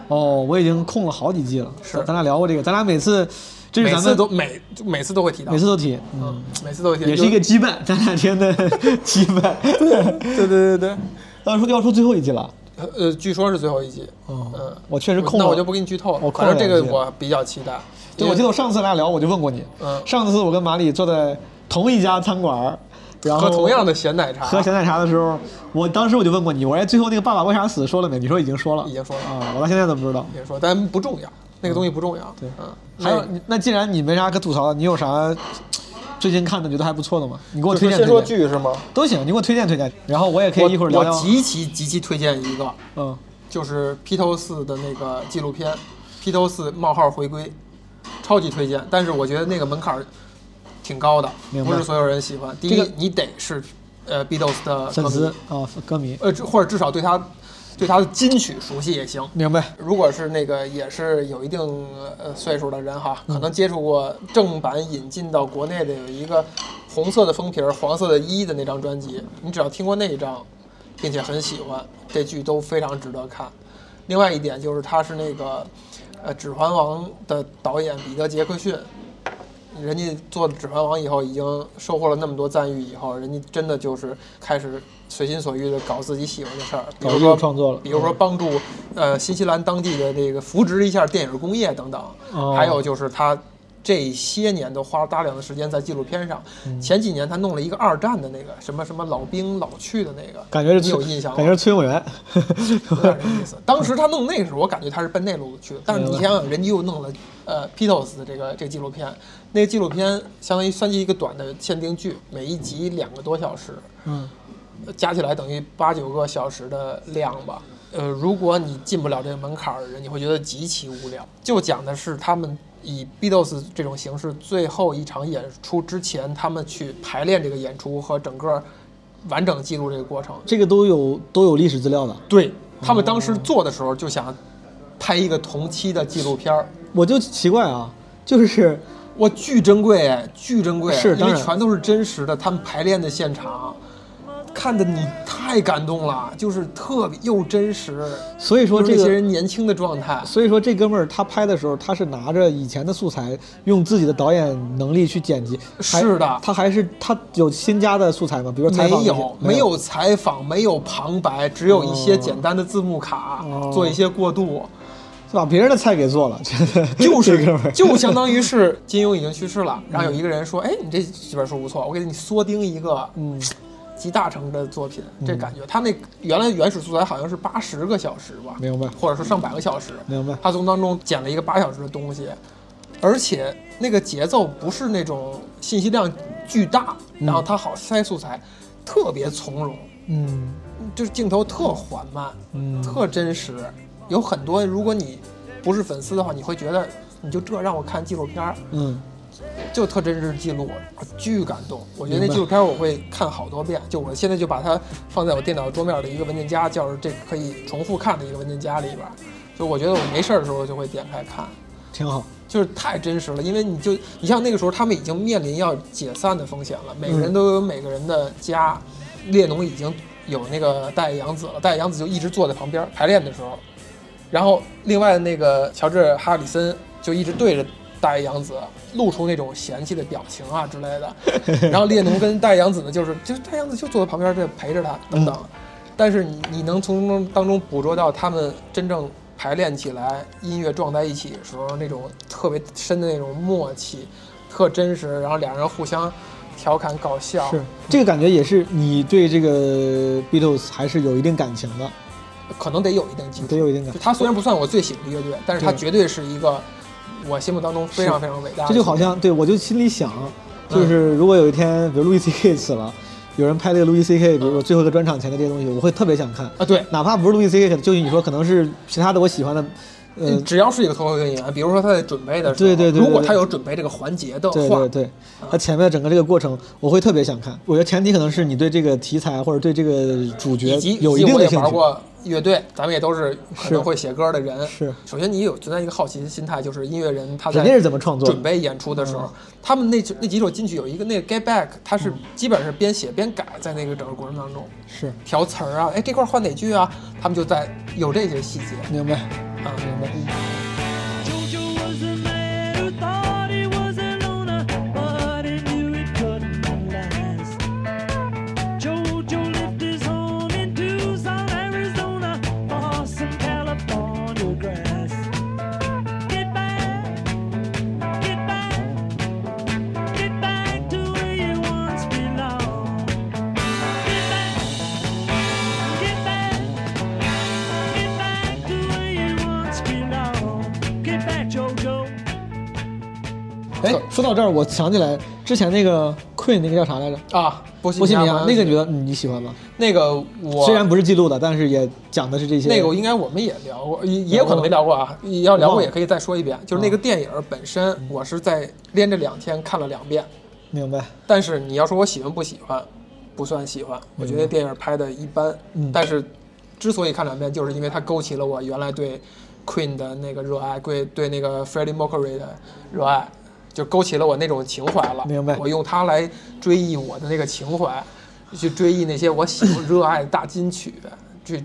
哦，我已经空了好几季了。是咱俩聊过这个，咱俩每次，这是每次咱们都每每次都会提到，每次都提，嗯嗯，，每次都会提，也是一个羁绊，咱俩之间的 羁绊。对对对对，要说要出最后一季了，呃呃，据说是最后一季，哦嗯，我确实空了，那我就不给你剧透了，我空反正这个我比较期待。对，我记得我上次咱俩聊，我就问过你，嗯上次我跟马里坐在同一家餐馆儿，然后喝同样的咸奶茶，喝咸奶茶的时候，我当时我就问过你，我说哎最后那个爸爸为啥死说了没？你说已经说了，已经说了啊，我到现在都不知道。别说，但不重要，那个东西不重要。对嗯，还有那既然你没啥可吐槽的，你有啥最近看的觉得还不错的吗？你给我推荐先说推荐剧是吗？都行，你给我推荐推荐，然后我也可以一会儿聊聊。我极其极其推荐一个，嗯，就是披头四的那个纪录片《披头四冒号回归》，超级推荐。但是我觉得那个门槛儿挺高的，不是所有人喜欢。第一，这个你得是呃 Beatles 的粉丝啊，歌迷，呃，或者至少对他对他的金曲熟悉也行。明白。如果是那个也是有一定呃岁数的人哈，可能接触过正版引进到国内的有一个红色的封皮儿、黄色的一的那张专辑，你只要听过那一张，并且很喜欢，这剧都非常值得看。另外一点就是他是那个呃《指环王》的导演彼得·杰克逊，人家做了《指环王》以后，已经收获了那么多赞誉以后，人家真的就是开始随心所欲的搞自己喜欢的事儿，比如说创作了。比如说帮助呃新西兰当地的这个扶植一下电影工业等等，哦。还有就是他这些年都花了大量的时间在纪录片上。嗯前几年他弄了一个二战的那个什么什么老兵老去的那个，感觉是你有印象吗？感觉是崔永元。有点这意思。当时他弄那个时候，我感觉他是奔那路去的。但是你想想，人家又弄了呃的这个这个纪录片，那个纪录片相当于算是一个短的限定剧，每一集两个多小时，嗯，加起来等于八九个小时的量吧。呃，如果你进不了这个门槛儿的人，你会觉得极其无聊。就讲的是他们以 Beatles 这种形式，最后一场演出之前，他们去排练这个演出和整个完整记录这个过程。这个都有都有历史资料的。对他们当时做的时候就想拍一个同期的纪录片儿，我就奇怪啊，就是哇，巨珍贵哎，巨珍贵，因是因为全都是真实的，他们排练的现场，看的你太感动了，就是特别又真实，所以说就是那些人年轻的状态，所以说这哥们儿他拍的时候，他是拿着以前的素材，用自己的导演能力去剪辑。是的他还是他有新加的素材吗？比如说采访没有没有采访，没有旁白，只有一些简单的字幕卡，哦做一些过渡。是把别人的菜给做了，就是哥们儿就相当于是金庸已经去世了，然后有一个人说：“哎，你这几本书不错，我给你缩丁一个，嗯，集大成的作品。”这感觉，他那原来原始素材好像是八十个小时吧，明白或者说上百个小时，明白他从当中剪了一个八小时的东西，而且那个节奏不是那种信息量巨大，然后他好塞素材，特别从容，嗯就是镜头特缓慢，嗯特真实。有很多，如果你不是粉丝的话，你会觉得你就这让我看纪录片儿，嗯就特真实记录，巨感动。我觉得那纪录片我会看好多遍，就我现在就把它放在我电脑桌面的一个文件夹，叫这可以重复看的一个文件夹里边。就我觉得我没事儿的时候就会点开看，挺好。就是太真实了，因为你就你像那个时候他们已经面临要解散的风险了，每个人都有每个人的家，列侬已经有那个大野洋子了，大野洋子就一直坐在旁边排练的时候，然后另外那个乔治哈里森就一直对着大野洋子露出那种嫌弃的表情啊之类的，然后列侬跟大野洋子呢就是就是大野洋子就坐在旁边这陪着他等等，但是你你能从中当中捕捉到他们真正排练起来，音乐撞在一起的时候那种特别深的那种默契，特真实，然后俩人互相调侃搞笑，是。这个感觉，也是你对这个 Beatles 还是有一定感情的，可能得有一定基础。得。有一定感就。他虽然不算我最喜欢的乐队，但是他绝对是一个我心目当中非常非常伟大。这就好像对我就心里想，就是如果有一天，比如路易 C K 死了，有人拍这个路易 C K，比如说最后一个专场前的这些东西，我会特别想看，啊，对，哪怕不是路易 C K，就是你说可能是其他的我喜欢的，呃，只要是一个脱口秀演员，比如说他在准备的时候，对对对对如果他有准备这个环节的话，对对对，他前面的整个这个过程，我会特别想看。我觉得前提可能是你对这个题材或者对这个主角有一定的兴趣。玩过乐队，咱们也都是可能会写歌的人。是。首先你有存在一个好奇的心态，就是音乐人他在人家是怎么创作准备演出的时候，嗯。他们那那几首金曲有一个那个 Get Back，他是基本上是边写边改，在那个整个过程当中。是，调词儿啊，哎这块换哪句啊，他们就在有这些细节。明白。啊，明白。哎，说到这儿，我想起来之前那个 Queen 那个叫啥来着？啊，波西米亚亚那个，你觉得嗯你喜欢吗？那个我虽然不是记录的，但是也讲的是这些。那个应该我们也聊过，也也有可能没聊过啊。要聊过也可以再说一遍。就是那个电影本身，我是在连着两天看了两遍。明白。但是你要说我喜欢不喜欢，不算喜欢。我觉得电影拍的一般。嗯但是之所以看两遍，就是因为它勾起了我原来对 Queen 的那个热爱，对对那个 Freddie Mercury 的热爱，就勾起了我那种情怀了。明白我用它来追忆我的那个情怀，去追忆那些我喜欢 热爱的大金曲。去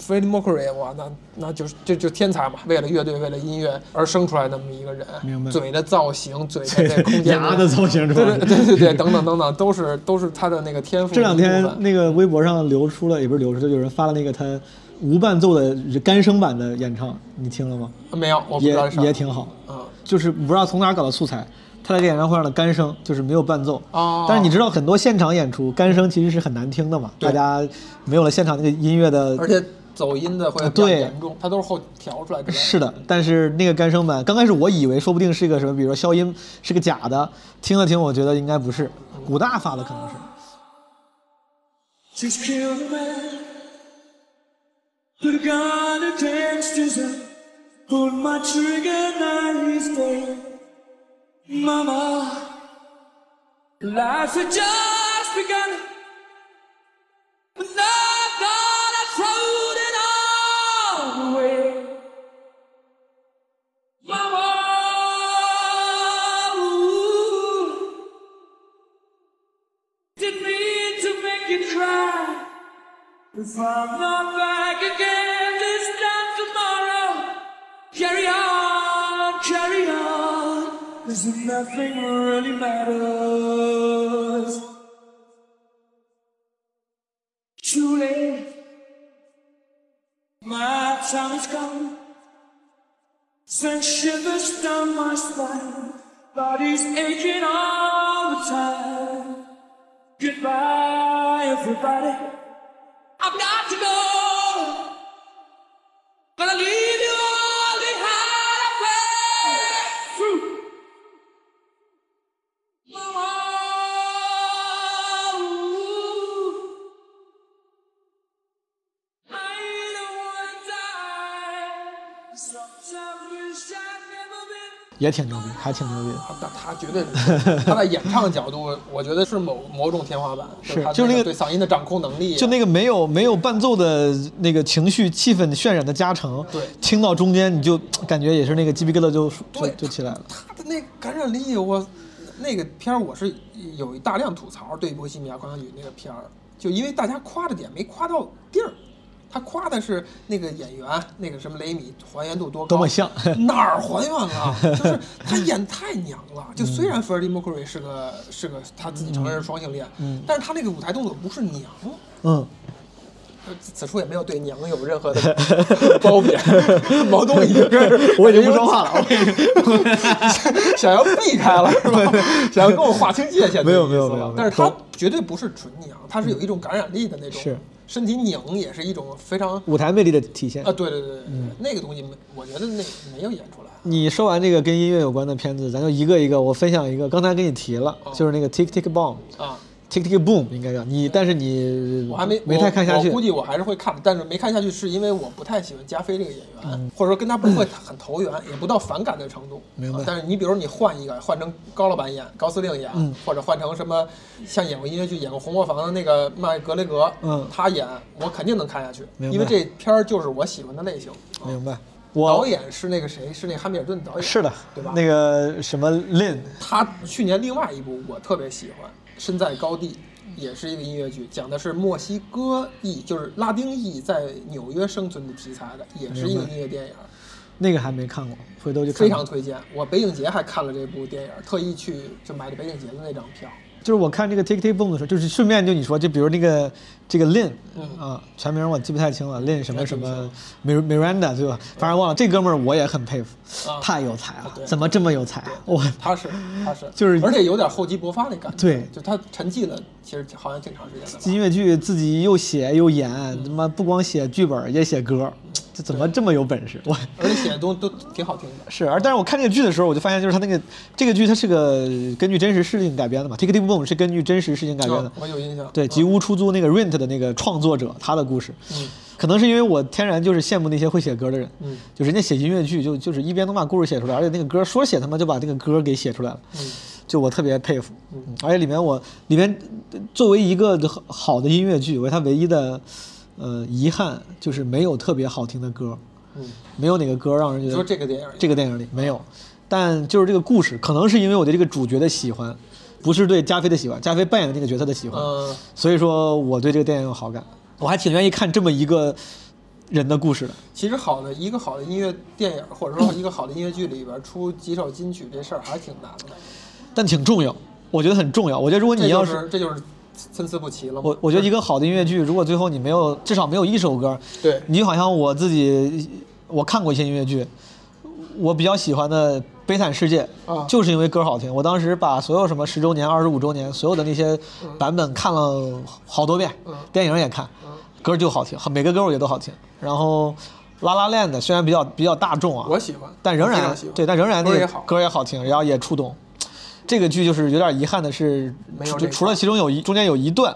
Freddie Mercury，哇，那那就是这就天才嘛！为了乐队，为了音乐而生出来那么一个人，明白嘴的造型，嘴的那空间 牙的造型对对对对对，等等等等，都是都是他的那个天赋这两。天那个微博上流出了，也不是流出，就有人发了那个他无伴奏的干声版的演唱，你听了吗？没有，我不知道是啥也挺好，嗯就是不知道从哪搞的素材，他在这演唱会上的干声就是没有伴奏。哦，但是你知道很多现场演出干声其实是很难听的嘛，大家没有了现场那个音乐的而且走音的会比较对严重，它都是后调出来的。是的，但是那个干声版，刚开始我以为说不定是个什么，比如说消音是个假的，听了听，我觉得应该不是，古大发的可能是。Just kill the man. We're gun against his Pulled my trigger, now he's dead. Mama, life had just begun. But now God has thrown it all away. Mama, ooh, didn't mean to make you cry. If I'm not back cause nothing really matters. Truly, my time is gone. Send shivers down my spine, body's aching all the time. Goodbye, everybody. I've got to go. Gonna leave 也挺牛逼，还挺牛逼的。他他绝对是他在演唱角度，我觉得是某某种天花板，是就是那个对嗓音的掌控能力啊，就那个没有没有伴奏的那个情绪气氛渲染的加成，对听到中间你就 感觉也是那个鸡皮疙瘩就就就起来了。他的那感染力，我那个片儿我是有一大量吐槽对《波西米亚狂想曲》那个片儿，就因为大家夸的点没夸到地儿。他夸的是那个演员，那个什么雷米还原度多高，多么像 哪儿还原了？就是他演太娘了。就虽嗯然 Freddie Mercury 是个是个他自己承认是双性恋，但是他那个舞台动作不是娘。嗯，呃此处也没有对娘有任何的 褒贬，毛东已经是我已经不说话了，我已经想要避开了是吧？想要跟我划清界限没有没有没有没有但是他绝对不是纯娘，他是有一种感染力的那种，是身体拧也是一种非常舞台魅力的体现啊，。对对对对，嗯那个东西没，我觉得那没有演出来。你说完这个跟音乐有关的片子，咱就一个一个，我分享一个，刚才跟你提了，哦就是那个 Tick Tick Boom。啊，Tick Tick Boom 应该叫你，但是你我还没没太看下去我，我估计我还是会看，但是没看下去是因为我不太喜欢加菲这个演员，嗯或者说跟他不会很投缘，也不到反感的程度。明白啊但是你比如你换一个，换成高老板演，高司令演，嗯或者换成什么像演过音乐剧、演过《红磨坊》的那个麦格雷格，嗯他演我肯定能看下去，明白因为这片儿就是我喜欢的类型。啊明白？我导演是那个谁？是那个汉密尔顿导演。是的，对吧？那个什么 Lin，他去年另外一部我特别喜欢，《身在高地》，也是一个音乐剧，讲的是墨西哥裔，就是拉丁裔在纽约生存的题材的，也是一个音乐电影，那个还没看过，回头就看非常推荐。我北影节还看了这部电影，特意去就买的北影节的那张票。就是我看这个 Take Take Boom 的时候，就是顺便就你说，就比如那个这个 Lin 嗯啊，全名我记不太清了，Lin 什么什么 Miranda 对吧？反正忘了。这哥们儿我也很佩服，啊太有才了，怎么这么有才？啊我他是他是，就是而且有点厚积薄发那感觉。对就他沉寂了，其实好像挺长时间的。音乐剧自己又写又演，他妈不光写剧本也写歌，这怎么这么有本事？我而且写的东西都挺好听的。是，而但是我看这个剧的时候，我就发现就是他那个这个剧它是个根据真实事情改编的嘛，《Tick Tick Boom》是根据真实事情改编的嗯。我有印象。对，嗯吉屋出租那个 Rent 的那个创作者他的故事，嗯。可能是因为我天然就是羡慕那些会写歌的人，嗯。就人家写音乐剧就就是一边能把故事写出来，而且那个歌说写他妈就把那个歌给写出来了，嗯。就我特别佩服，嗯。而且里面我里面呃作为一个好好的音乐剧，我它唯一的呃遗憾就是没有特别好听的歌，嗯，没有哪个歌让人觉得说这个电影里。这个电影里没有，但就是这个故事，可能是因为我对这个主角的喜欢，不是对加菲的喜欢，加菲扮演的那个角色的喜欢，嗯所以说我对这个电影有好感，我还挺愿意看这么一个人的故事的。其实好的一个好的音乐电影，或者说一个好的音乐剧里边出几首金曲这事儿还挺难的。但挺重要，我觉得很重要。我觉得如果你要是这就是参差不齐了嘛。我我觉得一个好的音乐剧，如果最后你没有至少没有一首歌，对你就好像我自己我看过一些音乐剧，我比较喜欢的《悲惨世界》啊。就是因为歌好听。我当时把所有什么十周年、二十五周年所有的那些版本看了好多遍，嗯。电影也看，歌就好听，每个歌我觉得都好听。然后《拉拉链的虽然比较比较大众啊，我喜欢，但仍然对，但仍然那个歌也好。歌也好听，然后也触动。这个剧就是有点遗憾的是，除没有这一除了其中有一中间有一段，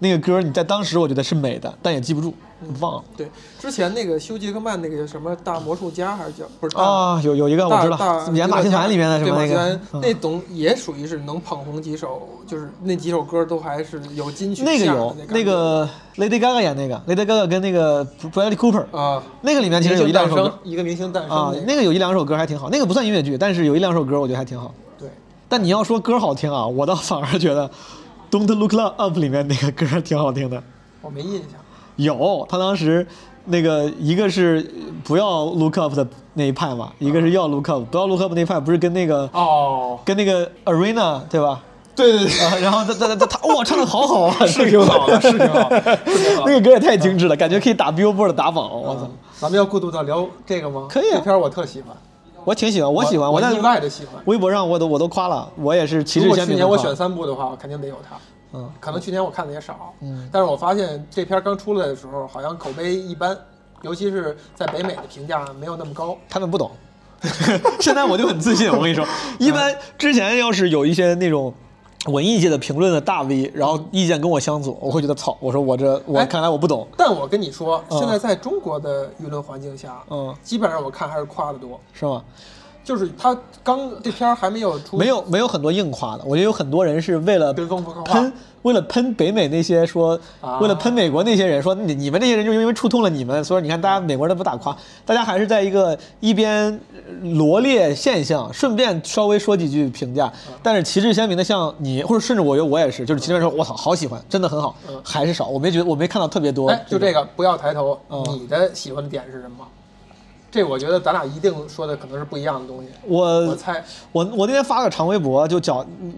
那个歌你在当时我觉得是美的，但也记不住，忘了。对，之前那个休杰克曼那个什么大魔术家还是叫不是大啊，有有一个我知道演马戏团里面的什么那个那种也属于是能捧红几首，就是那几首歌都还是有金曲那个有那个 Lady Gaga 演那个 Lady Gaga 跟那个 Bradley Cooper 啊，那个里面其实有一两首歌一个明星诞生啊，那那个有一两首歌还挺好，那个不算音乐剧，但是有一两首歌我觉得还挺好。对，但你要说歌好听啊，我倒反而觉得《Don't Look Up》里面那个歌挺好听的。我没印象。有，他当时那个一个是不要 look up 的那一派嘛，一个是要 look up，不要 look up 那一派不是跟那个哦，跟那个 Arena 对吧？对对对，啊，然后他他他他哇，唱的好好啊，是挺好的，是挺好。那个歌也太精致了，感觉可以打 Billboard 打榜，我操！咱们要过渡到聊这个吗？可以啊这片儿我特喜欢，我挺喜欢，我喜欢，在我意外的喜欢。微博上我都我都夸了，我也是旗如帜鲜明地夸果去年我选三部的话，我肯定得有它。嗯，可能去年我看的也少，嗯但是我发现这片儿刚出来的时候，好像口碑一般，尤其是在北美的评价没有那么高。他们不懂。现在我就很自信，我跟你说，一般之前要是有一些那种文艺界的评论的大 V，然后意见跟我相左，我会觉得操，我说我这我哎看来我不懂，但我跟你说，嗯现在在中国的舆论环境下，嗯，基本上我看还是夸的多。是吗？就是他刚这片儿还没有出，没有没有很多硬夸的，我觉得有很多人是为了跟风夸喷，为了喷北美那些说，啊。为了喷美国那些人说你你们那些人就因为触痛了你们，所以你看大家美国人都不打夸，大家还是在一个一边罗列现象，顺便稍微说几句评价，但是旗帜鲜明的像你或者甚至我觉得我也是，就是其他人说我操好喜欢，真的很好，还是少，我没觉得我没看到特别多，哎，就这个不要抬头，嗯。你的喜欢的点是什么？这我觉得咱俩一定说的可能是不一样的东西。我我猜，我我那天发个长微博就讲，嗯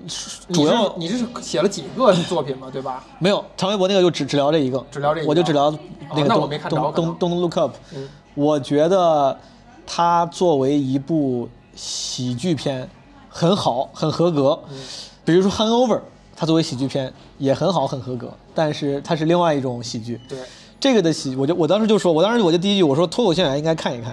主要你是你是写了几个作品嘛，对吧？没有长微博那个就只只聊这一个，只聊这一个我就只聊那个东那我没看着东可能东东 Look Up，嗯我觉得它作为一部喜剧片很好，很合格。嗯比如说《Hangover》，它作为喜剧片也很好，很合格，但是它是另外一种喜剧。对，这个的喜，我就我当时就说，我当时我就第一句我说脱口秀演员应该看一看，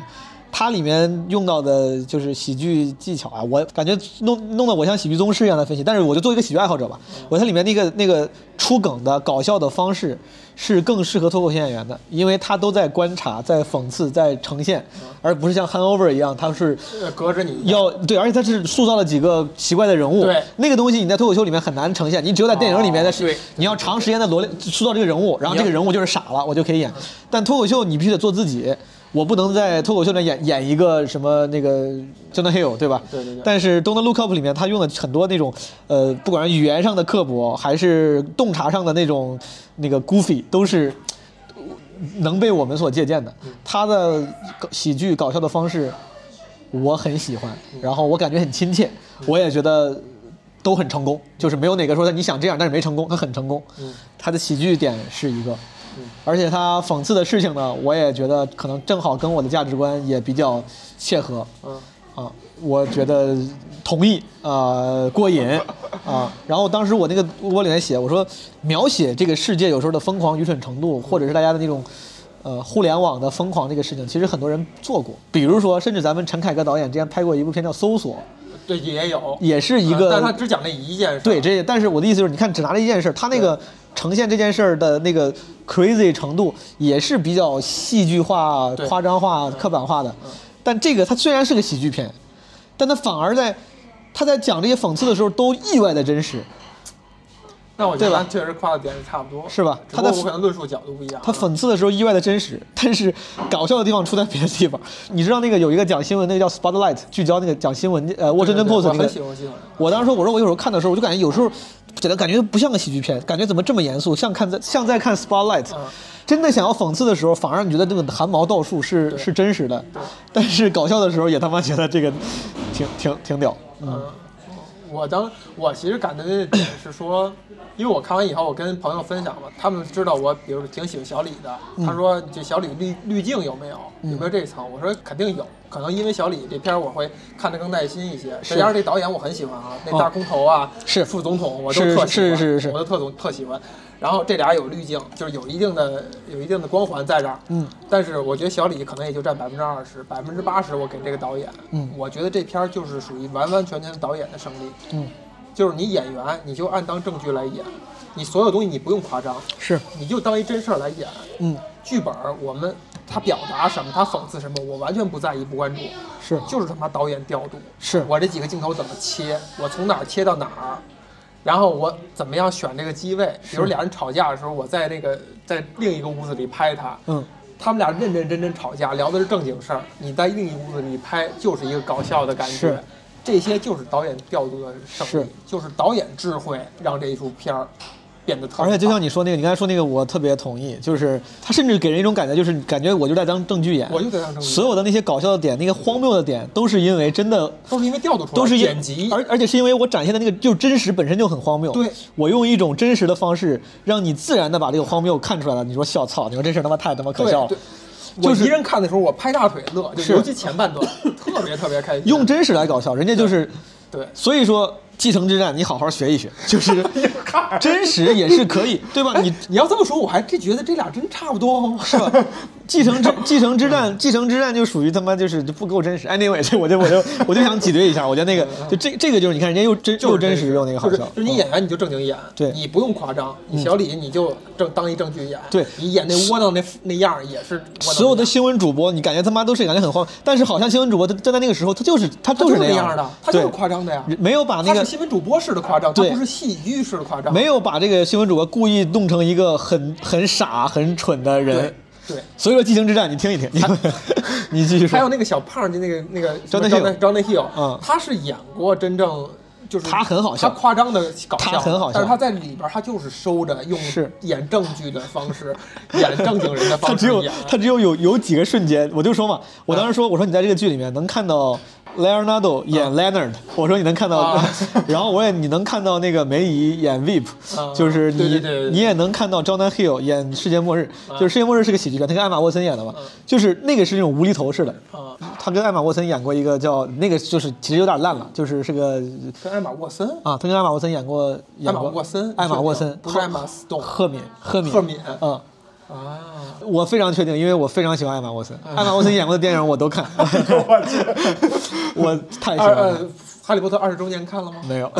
它里面用到的就是喜剧技巧啊，我感觉弄弄得我像喜剧宗师一样的分析，但是我就做一个喜剧爱好者吧，我它里面那个那个出梗的搞笑的方式是更适合脱口秀演员的，因为他都在观察、在讽刺、在呈现，而不是像 Hangover 一样，他是呃隔着你。要对，而且他是塑造了几个奇怪的人物，对。那个东西你在脱口秀里面很难呈现，你只有在电影里面的你要长时间的罗列塑造这个人物，然后这个人物就是傻了，我就可以演。但脱口秀你必须得做自己，我不能在脱口秀里演演一个什么那个 Jonah Hill，对吧？对对对但是《Don't Look Up》里面他用了很多那种呃，不管是语言上的刻薄，还是洞察上的那种那个 goofy，都是能被我们所借鉴的。他的喜剧搞笑的方式，我很喜欢，然后我感觉很亲切，我也觉得都很成功，就是没有哪个说你想这样但是没成功，他很成功。他的喜剧点是一个，而且他讽刺的事情呢，我也觉得可能正好跟我的价值观也比较切合。嗯啊，我觉得同意，呃，过瘾 啊。然后当时我那个微博里面写，我说描写这个世界有时候的疯狂愚蠢程度，或者是大家的那种。呃，互联网的疯狂这个事情，其实很多人做过。比如说，甚至咱们陈凯歌导演之前拍过一部片叫《搜索》，对也有，也是一个呃但他只讲这一件事。对，这但是我的意思就是，你看，只拿了一件事儿，他那个呈现这件事儿的那个 crazy 程度，也是比较戏剧化、夸张化、刻板化的。但这个它虽然是个喜剧片，但它反而在他在讲这些讽刺的时候，都意外的真实。那我觉得确实夸的点也差不多，是吧他的我可能论述角度不一样。他讽刺的时候意外的真实，但是搞笑的地方出在别的地方。你知道那个有一个讲新闻，那个叫 Spotlight，聚焦那个讲新闻，呃，对对 Washington 对 Post 我那个。我当时说，我说我有时候看的时候，我就感觉有时候觉得感觉不像个喜剧片，感觉怎么这么严肃，像看在像在看 Spotlight。嗯 真的想要讽刺的时候，反而你觉得这个汗毛倒竖是是真实的，但是搞笑的时候也他妈觉得这个挺挺挺屌。嗯，我当我其实感觉的点是说，因为我看完以后，我跟朋友分享嘛，他们知道我，比如挺喜欢小李的，嗯他说这小李滤滤镜有没有，有没有这层？我说肯定有，可能因为小李这片儿我会看得更耐心一些，再加上这导演我很喜欢啊，那大空头啊，是副总统我都特喜欢，是是是我都特总特喜欢。然后这俩有滤镜，就是有一定的有一定的光环在这儿，嗯，但是我觉得小李可能也就占百分之二十，百分之八十我给这个导演，嗯。我觉得这片儿就是属于完完全全导演的胜利，嗯，就是你演员你就按当正剧来演，你所有东西你不用夸张，是，你就当一真事儿来演，嗯，剧本儿我们他表达什么，他讽刺什么，我完全不在意不关注，是。就是他妈导演调度，是我这几个镜头怎么切，我从哪儿切到哪儿。然后我怎么样选这个机位？比如俩人吵架的时候，我在那个在另一个屋子里拍他，嗯，他们俩认认真真吵架，聊的是正经事儿。你在另一屋子里拍，就是一个搞笑的感觉是。这些就是导演调度的胜是利，就是导演智慧让这一出片儿变得特别而且就像你说那个，你刚才说那个，我特别同意，就是他甚至给人一种感觉，就是感觉我就在当正剧演，我就在当正剧所有的那些搞笑的点，那些荒谬的点，都是因为真的都是因为调度出来，都是因剪辑，而而且是因为我展现的那个就是真实本身就很荒谬。对，我用一种真实的方式，让你自然的把这个荒谬看出来了。你说笑操，你说这事儿他妈太他妈可笑了我一人看的时候，我拍大腿乐，就是尤其前半段 特别特别开心。用真实来搞笑，人家就是，对所以说继承之战你好好学一学，就是真实也是可以，对吧？你你要这么说，我还真觉得这俩真差不多哦，是吧？继承之 继承之战，继承之战就属于他妈就是就不够真实。anyway，这我就我就我就想挤兑一下，我觉得那个就这这个就是你看人家又真又真实又那个好笑，就是你嗯。演员你就正经演，对你不用夸张，你小李你就正当一正剧演，对你演那窝囊那那样也是所有的新闻主播，你感觉他妈都是感觉很慌，但是好像新闻主播他站在那个时候，他就是他他就是那那样的，他就是夸张的呀，没有把那个他是新闻主播式的夸张，他对不是戏剧式的夸张，没有把这个新闻主播故意弄成一个很很傻很蠢的人对。所以说《激情之战》，你听一听，你 你继续说。还有那个小胖，就那个那个 Jonah Hill Hill 嗯。他是演过真正就是他很好笑。他夸张的搞笑，他很好笑。但是他在里边他就是收着用是。演正剧的方式 演正经人的方式他只有他只有有有几个瞬间，我就说嘛，我当时说，我说你在这个剧里面能看到 Leonardo 演 Leonard，我说你能看到啊，然后我也你能看到那个梅姨演 Veep，啊就是你你也能看到 Jonah Hill 演世界末日，就是世界末日是个喜剧片，他跟艾玛沃森演的嘛，就是那个是那种无厘头式的，啊，他跟艾玛沃森演过一个叫那个就是其实有点烂了，就是是个跟艾玛沃森，啊，他跟艾玛沃森演过演艾玛沃森，艾玛沃森不是艾玛赫敏赫敏赫敏。嗯。啊，我非常确定，因为我非常喜欢艾玛沃森，艾玛沃森演过的电影我都看，我去，我太喜欢了。呃，哈利波特二十周年看了吗？没有，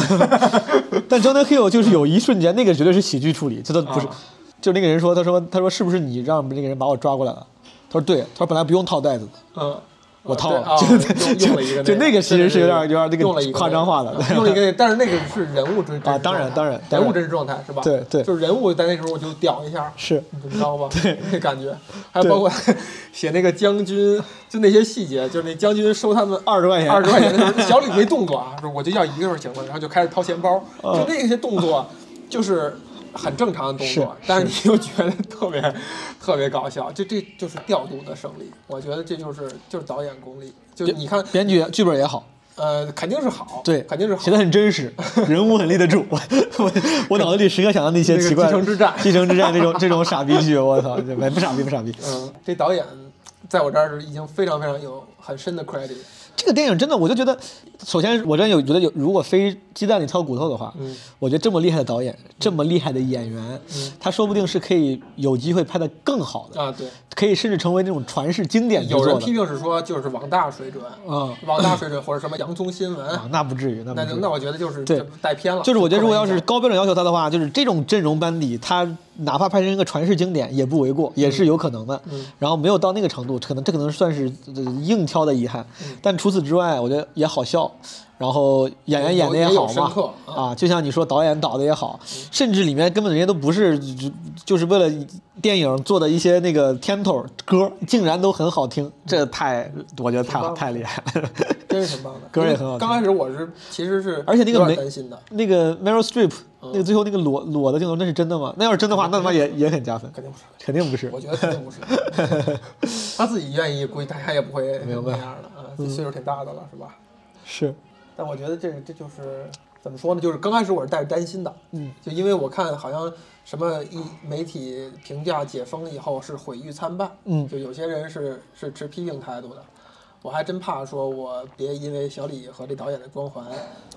但 Jonah Hill 就是有一瞬间，那个绝对是喜剧处理，这都不是啊。就那个人说，他说他说是不是你让那个人把我抓过来了？他说对，他说本来不用套袋子的，嗯，我套了对啊，就用用了一个就那个其实是有点有点那个夸张化的嗯用了一个，但是那个是人物真啊当然当然人物真实状态是吧？对对。就是人物在那时候我就屌一下，是。你知道吧？对，那感觉，还有包括 写那个将军，就那些细节，就是那将军收他们二十块钱，二十块钱。的时候，小李没动作啊，说我就要一个就行了，然后就开始掏钱包，嗯。就那些动作就是很正常的动是作，但是你又觉得特别 特别搞笑，就这就是调度的胜利，我觉得这就是就是导演功力，就你看，编剧剧本也好，呃，肯定是好，对，肯定是好。写的很真实，人物很立得住。我我我脑子里时刻想到那些奇怪的继承之战。继承之战这种这种傻逼剧，我操，这不傻逼不傻逼。嗯，这导演在我这儿是已经非常非常有很深的 credit，这个电影真的，我就觉得，首先我真有觉得有，如果非鸡蛋里挑骨头的话，嗯我觉得这么厉害的导演，这么厉害的演员，嗯他说不定是可以有机会拍得更好的，啊，对。可以甚至成为那种传世经典有人批。评是说，就是网大水准，嗯网大水准或者什么洋葱新闻，啊，那不至于，那。那那我觉得就是对带偏了。就是我觉得，如果要是高标准要求他的话，就是这种阵容班底，他哪怕拍成一个传世经典也不为过，也是有可能的。嗯然后没有到那个程度，可能这可能算是呃硬挑的遗憾。嗯但除此之外，我觉得也好笑，然后演员演的也好嘛，啊，就像你说导演导的也好，甚至里面根本人家都不是就就是为了电影做的一些那个片头歌，竟然都很好听，这太我觉得太好太厉害了。真是挺棒的，歌也很好听。刚开始我是其实是而且那个没担心的，那个 Meryl Streep 嗯。那个最后那个裸裸的镜头，那是真的吗？那要是真的话，那他妈也也很加分，肯定不是，肯定不是。我。觉得肯定不是。他自己愿意，估计大家也不会那样的啊，岁数挺大的了，是吧？是，但我觉得这这就是怎么说呢？就是刚开始我是带着担心的，嗯，就因为我看好像什么一媒体评价解封以后是毁誉参半，嗯就有些人是是持批评态度的。我还真怕说，我别因为小李和这导演的光环，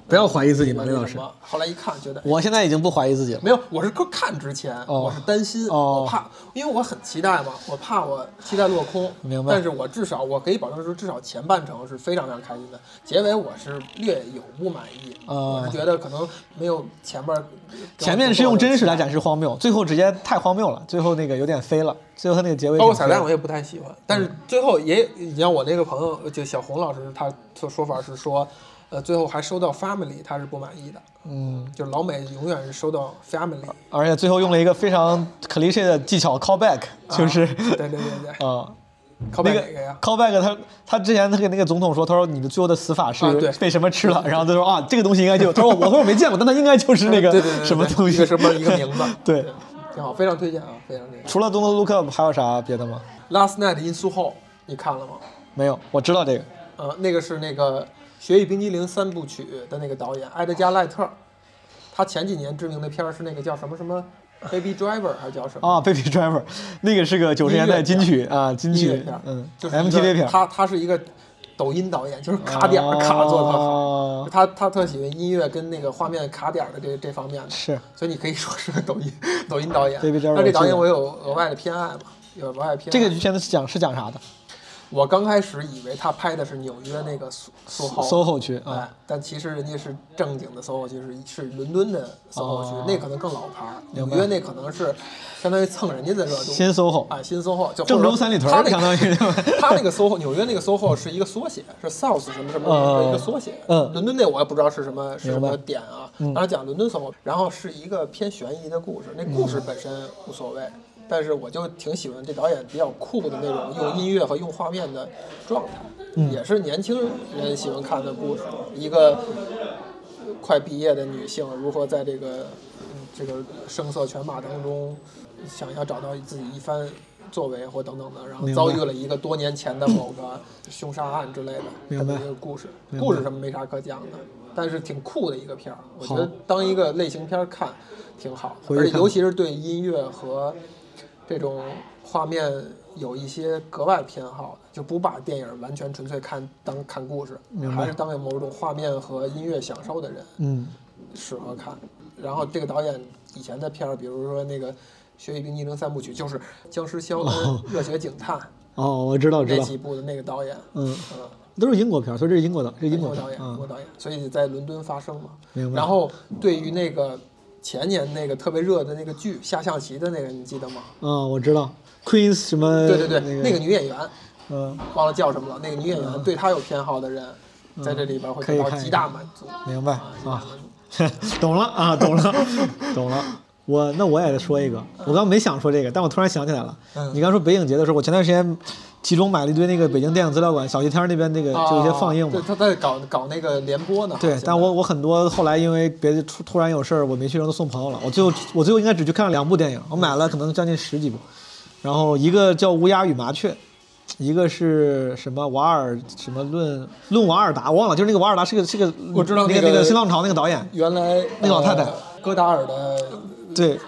不要怀疑自己嘛那刘老师后来一看，觉得我现在已经不怀疑自己了。没有，我是看之前，哦我是担心，哦我怕，因为我很期待嘛，我怕我期待落空。明白但是我至少我可以保证说，至少前半程是非常非常开心的，结尾我是略有不满意。哦我是觉得可能没有前面儿。前面是用真实来展示荒谬，最后直接太荒谬了，最后那个有点飞了，最后他那个结尾包括彩蛋我也不太喜欢，但是最后也，你像我那个朋友，就小红老师，他的说法是说，呃，最后还收到 family，他是不满意的，嗯，就是老美永远是收到 family，而且最后用了一个非常 cliche 的技巧 callback，就是啊对对对对，啊。靠 那个？callback，他他之前他给那个总统说，他说你的最后的死法是被什么吃了，然后他说啊，这个东西应该就，他说我他说我没见过，但他应该就是那个对对对对什么东西一个什么一个名字，对，挺好，非常推荐啊，非常推荐。除了《Don't Look Up》还有啥别的吗？Last Night in Soho，你看了吗？没有，我知道这个。呃，那个是那个《雪与冰激凌》三部曲的那个导演埃德加·赖特，他前几年知名的片儿是那个叫什么什么 Baby Driver 还是叫什么？啊，《Baby Driver》那个是个九十年代金曲啊，金曲片儿，嗯就是，MTV 片儿，他他是一个抖音导演，就是卡点儿卡做的特好。哦他他特喜欢音乐跟那个画面卡点儿的这这方面的，是所以你可以说是个抖音抖音导演。Baby Driver 那这导演我有额外的偏爱嘛，有额外偏爱。这个片子是讲是讲啥的？我刚开始以为他拍的是纽约那个 SOHO 区啊。哎，但其实人家是正经的 SOHO 区，是是伦敦的 SOHO 区，哦那可能更老牌纽约那可能是相当于蹭人家的热度。新 SOHO 啊，新 SOHO 就郑州三里屯他那个相当于。他那个 SOHO，纽约那个 SOHO 是一个缩写，是 South 什么什么嗯的一个缩写。嗯。伦敦那我也不知道是什么是什么点啊。当然后讲伦敦 SOHO，然后是一个偏悬疑的故事，那故事本身无所谓。但是我就挺喜欢这导演比较酷的那种用音乐和用画面的状态，嗯也是年轻人喜欢看的故事。一个快毕业的女性如何在这个嗯这个声色犬马当中，想要找到自己一番作为或等等的，然后遭遇了一个多年前的某个凶杀案之类的这么一个故事。故事什么没啥可讲的，但是挺酷的一个片儿。我觉得当一个类型片儿看挺好而且尤其是对音乐和这种画面有一些格外偏好的，就不把电影完全纯粹看当看故事还是当有某种画面和音乐享受的人嗯，适合看。然后这个导演以前的片儿，比如说那个《血与冰激凌三部曲》，就是僵尸肖恩、热血警探 哦，我知道知道，那几部的那个导演，嗯，嗯。都是英国片儿，所以这是英国的，这是英国导演，英啊国，导演，所以在伦敦发生嘛。明白然后对于那个前年那个特别热的那个剧下象棋的那个，你记得吗？嗯，我知道，Queen 什么？对对对，那那个女演员嗯，忘了叫什么了。那个女演员对她有偏好的人，在这里边会得到极大满足。明白啊，懂了啊，懂了，懂了。我那我也说一个，我刚没想说这个，但我突然想起来了。嗯你刚说北影节的时候，我前段时间集中买了一堆那个北京电影资料馆小西天那边那个就有一些放映嘛啊对，。他在搞搞那个联播呢。对但我我很多后来因为别的突突然有事儿，我没去，然后都送朋友了。我最后我最后应该只去看了两部电影，我买了可能将近十几部，然后一个叫《乌鸦与麻雀》，一个是什么瓦尔什么论论瓦尔达，我忘了，就是那个瓦尔达是个是个我知道那个那个那个新浪潮那个导演，原来那个老太太呃戈达尔的对，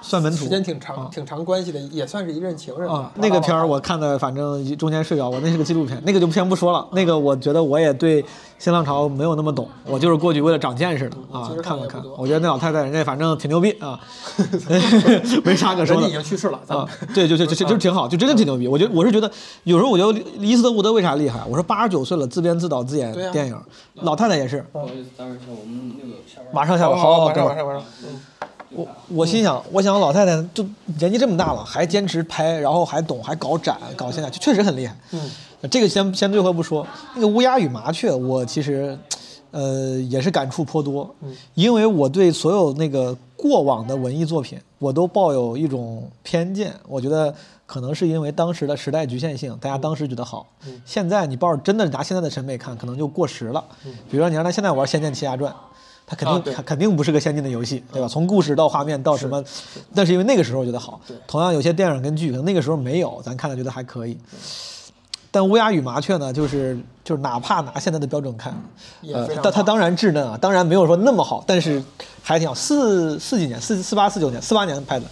算门徒时间挺长啊挺长关系的，也算是一任情人吧啊，那个片儿我看的，反正中间睡着，我那是个纪录片，那个就先不说了。那个我觉得我也对新浪潮没有那么懂，我就是过去为了长见识的啊，看了看。我觉得那老太太人家反正挺牛逼啊，没啥可说的人家已。经去世了，咱们啊，对，就就就 就就挺好，就真的挺牛逼。我觉得我是觉得，有时候我觉得伊斯特伍德为啥厉害？我说八十九岁了，自编自导自演电影，老太太也是，不好意思，待会儿一下，我们那个下班。马上下班，好，好，好晚上哥们儿晚上晚上，嗯，我我心想，我想老太太就年纪这么大了，还坚持拍，然后还懂，还搞展，搞现在，就确实很厉害。嗯，这个先先最后不说，那个乌鸦与麻雀，我其实，呃，也是感触颇多，嗯因为我对所有那个过往的文艺作品，我都抱有一种偏见，我觉得可能是因为当时的时代局限性，大家当时觉得好，嗯现在你抱着真的拿现在的审美看，可能就过时了。嗯比如说你让他现在玩《仙剑奇侠传》。它肯定、啊肯定不是个先进的游戏，对吧？从故事到画面到什么，但是因为那个时候觉得好。同样有些电影跟剧，可能那个时候没有，咱看了觉得还可以。但乌鸦与麻雀呢，就是就是哪怕拿现在的标准看，但它当然稚嫩啊，当然没有说那么好，但是还挺好。四四几年，四四八四九年，四八年拍的，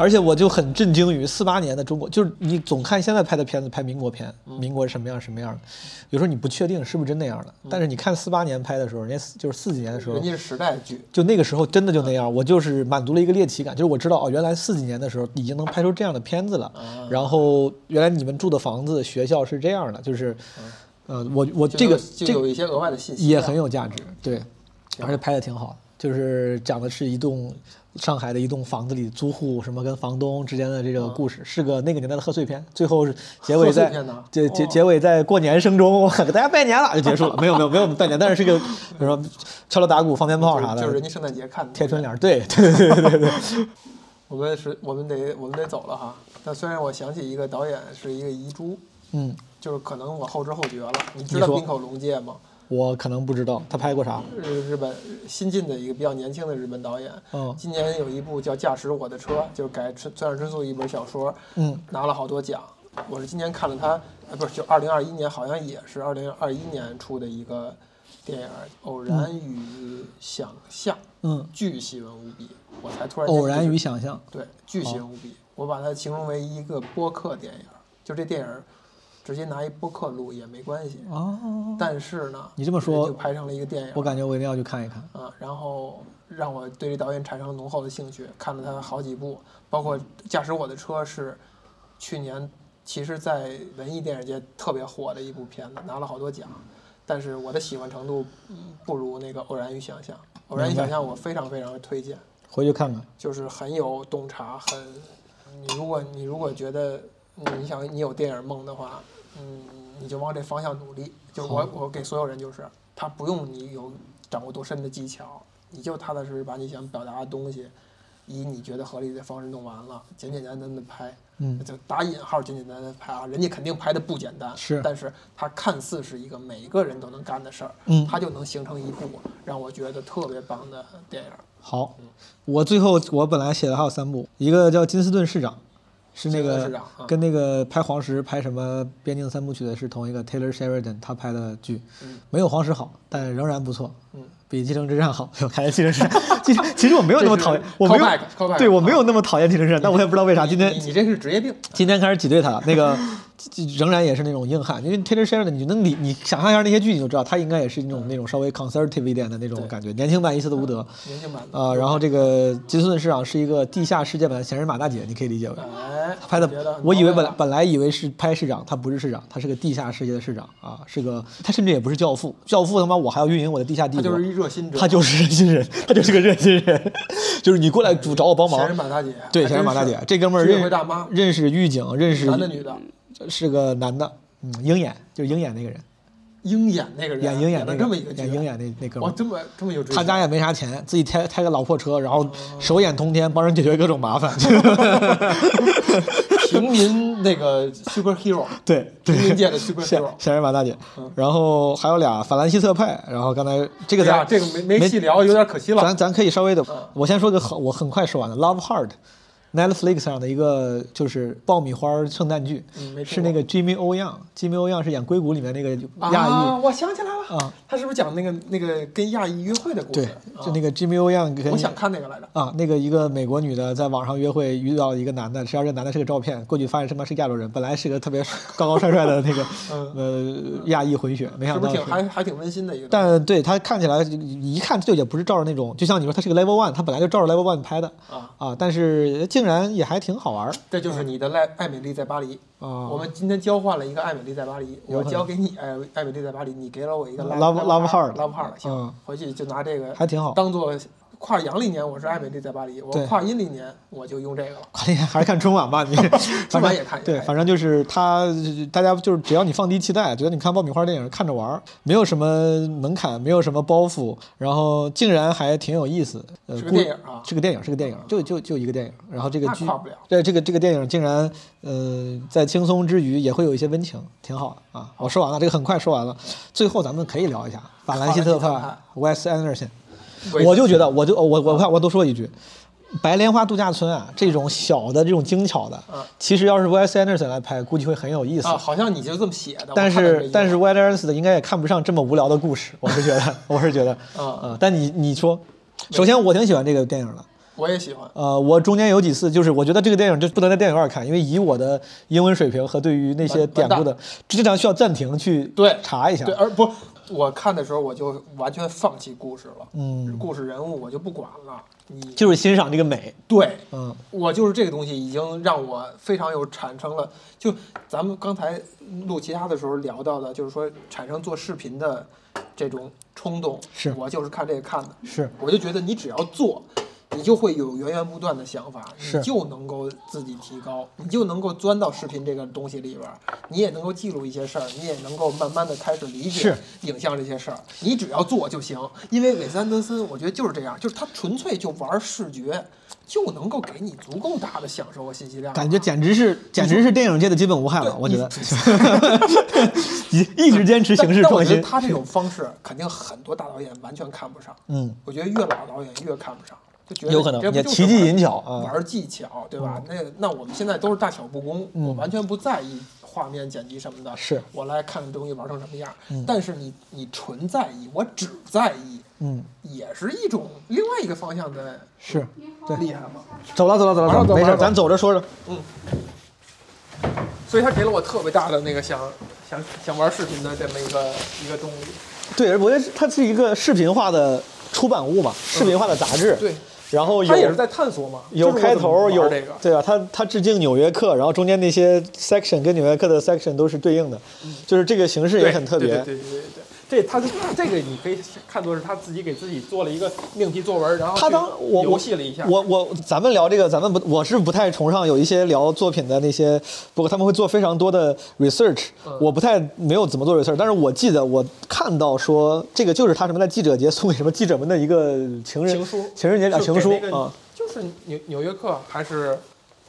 而且我就很震惊于四八年的中国，就是你总看现在拍的片子，拍民国片，嗯。民国是什么样什么样的，有时候你不确定是不是真那样的，但是你看四八年拍的时候，人家就是四几年的时候人，家是时代剧，就那个时候真的就那样，我就是满足了一个猎奇感，就是我知道哦，原来四几年的时候已经能拍出这样的片子了，然后原来你们住的房子、学校是这样的，就是，呃，我我这个这个有一些额外的信息，也很有价值，对，而且拍的挺好，就是讲的是一栋上海的一栋房子里租户什么跟房东之间的这个故事，是个那个年代的贺岁片，最后是结尾在结结哦结尾在过年声中给大家拜年了就结束了，没有没有没有拜年，但是是个比如说敲锣打鼓放鞭炮啥的，就是人家圣诞节看的贴春联儿，对对对对对对，我们是，我们得，我们得走了哈。但虽然我想起一个导演是一个遗珠，嗯，就是可能我后知后觉了。你知道你说滨口龙介吗？我可能不知道他拍过啥，日日本新晋的一个比较年轻的日本导演。嗯今年有一部叫《驾驶我的车》，就是改村村上春树一本小说，嗯拿了好多奖。我是今年看了他，呃，不是，就二零二一年，好像也是二零二一年出的一个电影《偶然与想象》，嗯，巨细文无比。我才突然间偶然与想象，对，巨细无比。我把它形容为一个播客电影，就这电影直接拿一播客录也没关系。哦，但是呢，你这么说就拍成了一个电影。我感觉我一定要去看一看。啊，然后让我对这导演产生浓厚的兴趣，看了他好几部，包括《驾驶我的车》是去年其实在文艺电影界特别火的一部片子，拿了好多奖，但是我的喜欢程度嗯不如那个《偶然与想象》。《偶然与想象》我非常非常推荐，回去看看。就是很有洞察，很你如果你如果觉得你想你有电影梦的话，嗯，你就往这方向努力。就我我给所有人就是，他不用你有掌握多深的技巧，你就踏踏实实把你想表达的东西，以你觉得合理的方式弄完了，简简单单的拍。嗯就打引号简简单单拍啊，人家肯定拍的不简单，是但是他看似是一个每个人都能干的事儿，嗯他就能形成一部让我觉得特别棒的电影。好，我最后我本来写的还有三部，一个叫金斯顿市长，是那个跟那个拍黄石、拍什么边境三部曲的是同一个 Taylor Sheridan 他拍的剧，没有黄石好，但仍然不错，嗯，比《继承之战》好。我看见《继承之战》，其实其实我没有那么讨厌，我没有对我没有那么讨厌《继承之战》，但我也不知道为啥今天你你这是职业病，今天开始挤兑他，那个仍然也是那种硬汉，因为 Taylor Sheridan 你就能理，你想象一下那些剧，你就知道他应该也是那种那种稍微 conservative 一点的那种感觉，年轻版伊斯特伍德，年轻版的啊、然后这个金斯顿市长是一个地下世界版的闲人马大姐，你可以理解为。哎，拍的，我以为本来来本来以为是拍市长，他不是市长，他是个地下世界的市长啊，是个他甚至也不是教父，教父他妈我还要运营我的地下帝国，他就是一热心者，他就是热心人，他就是个热心人，就是你过来主找我帮忙闲人，马大姐，对，还闲人马大姐，这哥们儿认大妈，认识狱警，认识男的女的，是个男的，嗯，鹰眼就是鹰眼那个人，鹰眼那个人演鹰眼那个这么一个演鹰眼那那哥们儿，哇，这么这么有追求，他家也没啥钱，自己开开个老破车，然后手眼通天，帮人解决各种麻烦。平民那个 superhero，对 对，平民界的 superhero。闲人马大姐，然后还有俩法兰西特派，然后刚才这个咱、哎，这个没没细聊，有点可惜了。咱咱可以稍微的，我先说个很我很快说完的《Love Heart》，Netflix 上的一个就是爆米花圣诞剧，是那个 Jimmy O Yang，Jimmy O Yang 是演《硅谷》里面那个亚裔。啊，我想起来了，啊他是不是讲那个那个跟亚裔约会的故对事？，就那个 Jimmy O Yang 跟我想看那个来着。啊，那个一个美国女的在网上约会，遇到一个男的，实际上这男的是个照片，过去发现他妈是亚洲人，本来是个特别高高帅帅的那个 呃亚裔混血，没嗯是不想到是挺还还挺温馨的一个？但对他看起来一看就也不是照着那种，就像你说他是个 level one，他本来就照着 level one 拍的啊啊，但是竟然也还挺好玩儿。这就是你的爱爱美丽在巴黎。啊。我们今天交换了一个爱美丽在巴黎，我交给你爱爱美丽在巴黎，你给了我一个 Love- Love Heart love heart，行嗯，回去就拿这个还挺好。当做跨阳历年我是艾美丽在巴黎，我跨阴历年我就用这个了。跨年，还是看春晚吧，你春反正晚也看对，反正就是他，大家就是只要你放低期待，觉得你看爆米花电影看着玩儿，没有什么门槛，没有什么包袱，然后竟然还挺有意思。呃，是个电影啊是个电影，是个电影，就就就一个电影。然后这个剧跨不了，对这个这个电影竟然，呃，在轻松之余也会有一些温情，挺好的啊。我说完了，这个很快说完了。最后咱们可以聊一下法兰西特法兰西派 Wes Anderson。为我就觉得，我就我我我我多说一句，白莲花度假村啊，这种小的这种精巧的啊，其实要是 Wes Anderson 来拍，估计会很有意思。啊，好像你就这么写的。但是但是页 Wes Anderson 应该也看不上这么无聊的故事，我是觉得，我是觉得，啊嗯，但你你说，首先我挺喜欢这个电影的。我也喜欢。呃，我中间有几次就是我觉得这个电影就不能在电影院看，因为以我的英文水平和对于那些典故的，经常需要暂停去对查一下对，。而不，我看的时候我就完全放弃故事了，嗯，故事人物我就不管了。你就是欣赏这个美。对，嗯我就是这个东西已经让我非常有产生了，就咱们刚才录其他的时候聊到的，就是说产生做视频的这种冲动，是我就是看这个看的，是我就觉得你只要做。你就会有源源不断的想法，你就能够自己提高，你就能够钻到视频这个东西里边儿，你也能够记录一些事儿，你也能够慢慢的开始理解是影像这些事儿。你只要做就行，因为韦斯安德森，我觉得就是这样，就是他纯粹就玩视觉，就能够给你足够大的享受和信息量。感觉简直是简直是电影界的基本无害了，我觉得，一一直坚持形式创新但但我觉得。他这种方式，肯定很多大导演完全看不上。嗯，我觉得越老导演越看不上，就觉得有可能也奇技玩淫巧啊玩技巧，对吧？那那我们现在都是大巧不工，我完全不在意画面剪辑什么的。是我来看看东西玩成什么样。嗯但是你你纯在意，我只在意，嗯，也是一种另外一个方向的是，对，厉害吗。走了走了走了走没事，咱走着说着。嗯，所以他给了我特别大的那个想想想玩视频的这么一个一个动力。对，我觉得它是一个视频化的出版物嘛，视频化的杂志。对，然后有它也是在探索嘛，有开头，有这个，对啊，它它致敬《纽约客》，然后中间那些 section 跟《纽约客》的 section 都是对应的，就是这个形式也很特别。对对对对对对，这他是这个你可以看作是他自己给自己做了一个命题作文，然后他当我游我戏了一下。我我咱们聊这个，咱们不我是不太崇尚有一些聊作品的那些，不过他们会做非常多的 research，、我嗯不太没有怎么做 research，但是我记得我看到说这个就是他什么在记者节送给什么记者们的一个情人情书情人节啊情书啊，就是纽纽约客还是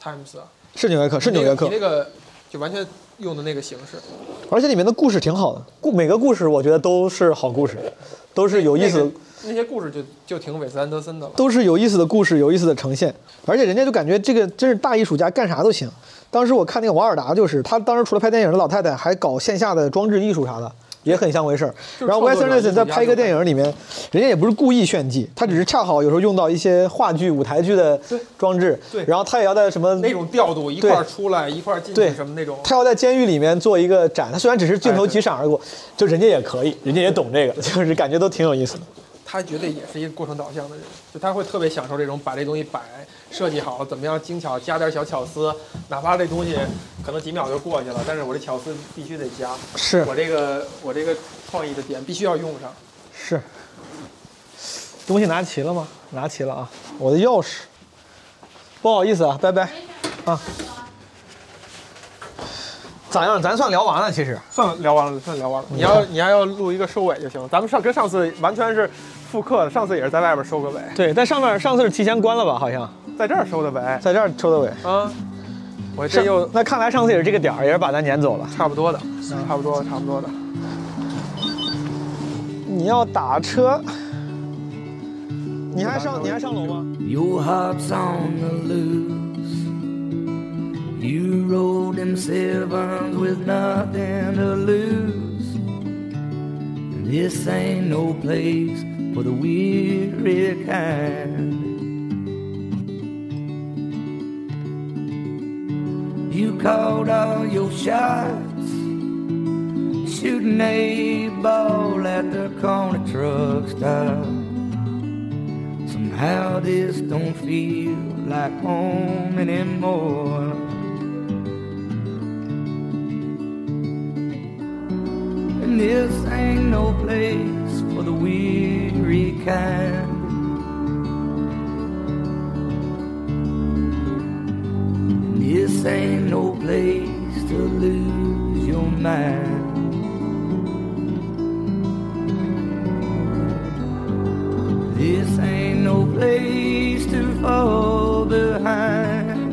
Times 啊？是纽约客是纽约客你那，个就完全用的那个形式，而且里面的故事挺好的，故每个故事我觉得都是好故事，都是有意思的那个那些故事就就挺韦斯安德森的了。都是有意思的故事，有意思的呈现，而且人家就感觉这个真是大艺术家，干啥都行。当时我看那个王尔达，就是他当时除了拍电影的老太太，还搞线下的装置艺术啥的，也很像回事儿。然后 Wes Anderson 在拍一个电影里面，人家也不是故意炫技，他只是恰好有时候用到一些话剧、舞台剧的装置，对然后他也要在什么那种调度一块儿出来一块儿进对去什么那种，他要在监狱里面做一个展，他虽然只是镜头几闪而过，就人家也可以，人家也懂这个，就是感觉都挺有意思的。他绝对也是一个过程导向的人，就他会特别享受这种把这东西摆设计好，怎么样精巧，加点小巧思，哪怕这东西可能几秒就过去了，但是我这巧思必须得加，是我这个我这个创意的点必须要用上。是，东西拿齐了吗？拿齐了啊！我的钥匙，不好意思啊，拜拜，啊。咋样？咱算聊完了，其实。算聊完了，算聊完了。你要你还要录一个收尾就行。咱们上跟上次完全是复刻的，上次也是在外边收个尾，对，在上面上次是提前关了吧？好像在这儿收的尾在这儿收的尾。啊。我这上又那看来上次也是这个点儿，也是把咱撵走了。差不多的，差不多差不多的。你要打车，你还上你还上楼吗？Your heart's on the loose. You rode them sevens with nothing to lose. This ain't no place for the weary kind. You called all your shots, shooting a ball at the corner truck stop. Somehow this don't feel like home anymore. And this ain't no place for the weary kind. This ain't no place to lose your mind. This ain't no place to fall behind.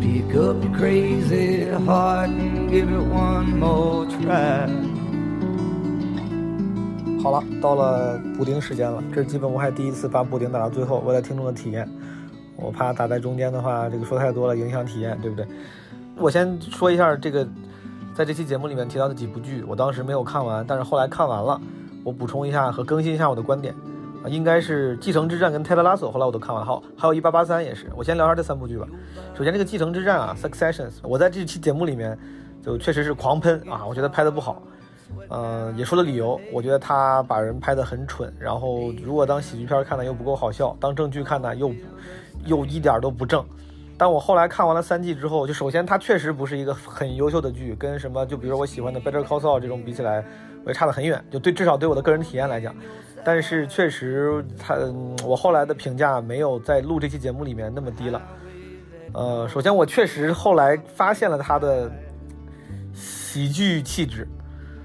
Pick up your crazy heart and give it one more 好了，到了补丁时间了，这是基本我还第一次把补丁打到最后，为了听众的体验，我怕打在中间的话，这个说太多了影响体验，对不对？我先说一下这个，在这期节目里面提到的几部剧，我当时没有看完，但是后来看完了，我补充一下和更新一下我的观点。啊，应该是《继承之战》跟《泰勒拉索》，后来我都看完了。好，还有一八八三也是。我先聊下这三部剧吧。首先，这个《继承之战》啊，《Successions》，我在这期节目里面就确实是狂喷啊，我觉得拍的不好。呃，也说了理由，我觉得他把人拍得很蠢，然后如果当喜剧片看呢又不够好笑，当正剧看呢又又一点都不正。但我后来看完了三季之后，就首先它确实不是一个很优秀的剧，跟什么就比如说我喜欢的《Better Call Saul》这种比起来，我也差得很远。就对至少对我的个人体验来讲，但是确实它嗯我后来的评价没有在录这期节目里面那么低了。呃，首先我确实后来发现了它的喜剧气质，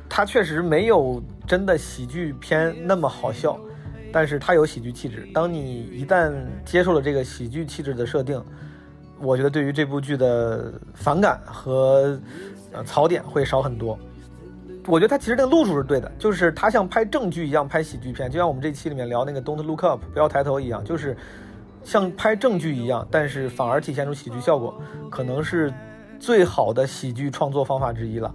它确实没有真的喜剧片那么好笑，但是它有喜剧气质。当你一旦接受了这个喜剧气质的设定，我觉得对于这部剧的反感和呃槽点会少很多。我觉得他其实那个路数是对的，就是他像拍正剧一样拍喜剧片，就像我们这期里面聊那个 Don't Look Up 不要抬头一样，就是像拍正剧一样，但是反而体现出喜剧效果，可能是最好的喜剧创作方法之一了。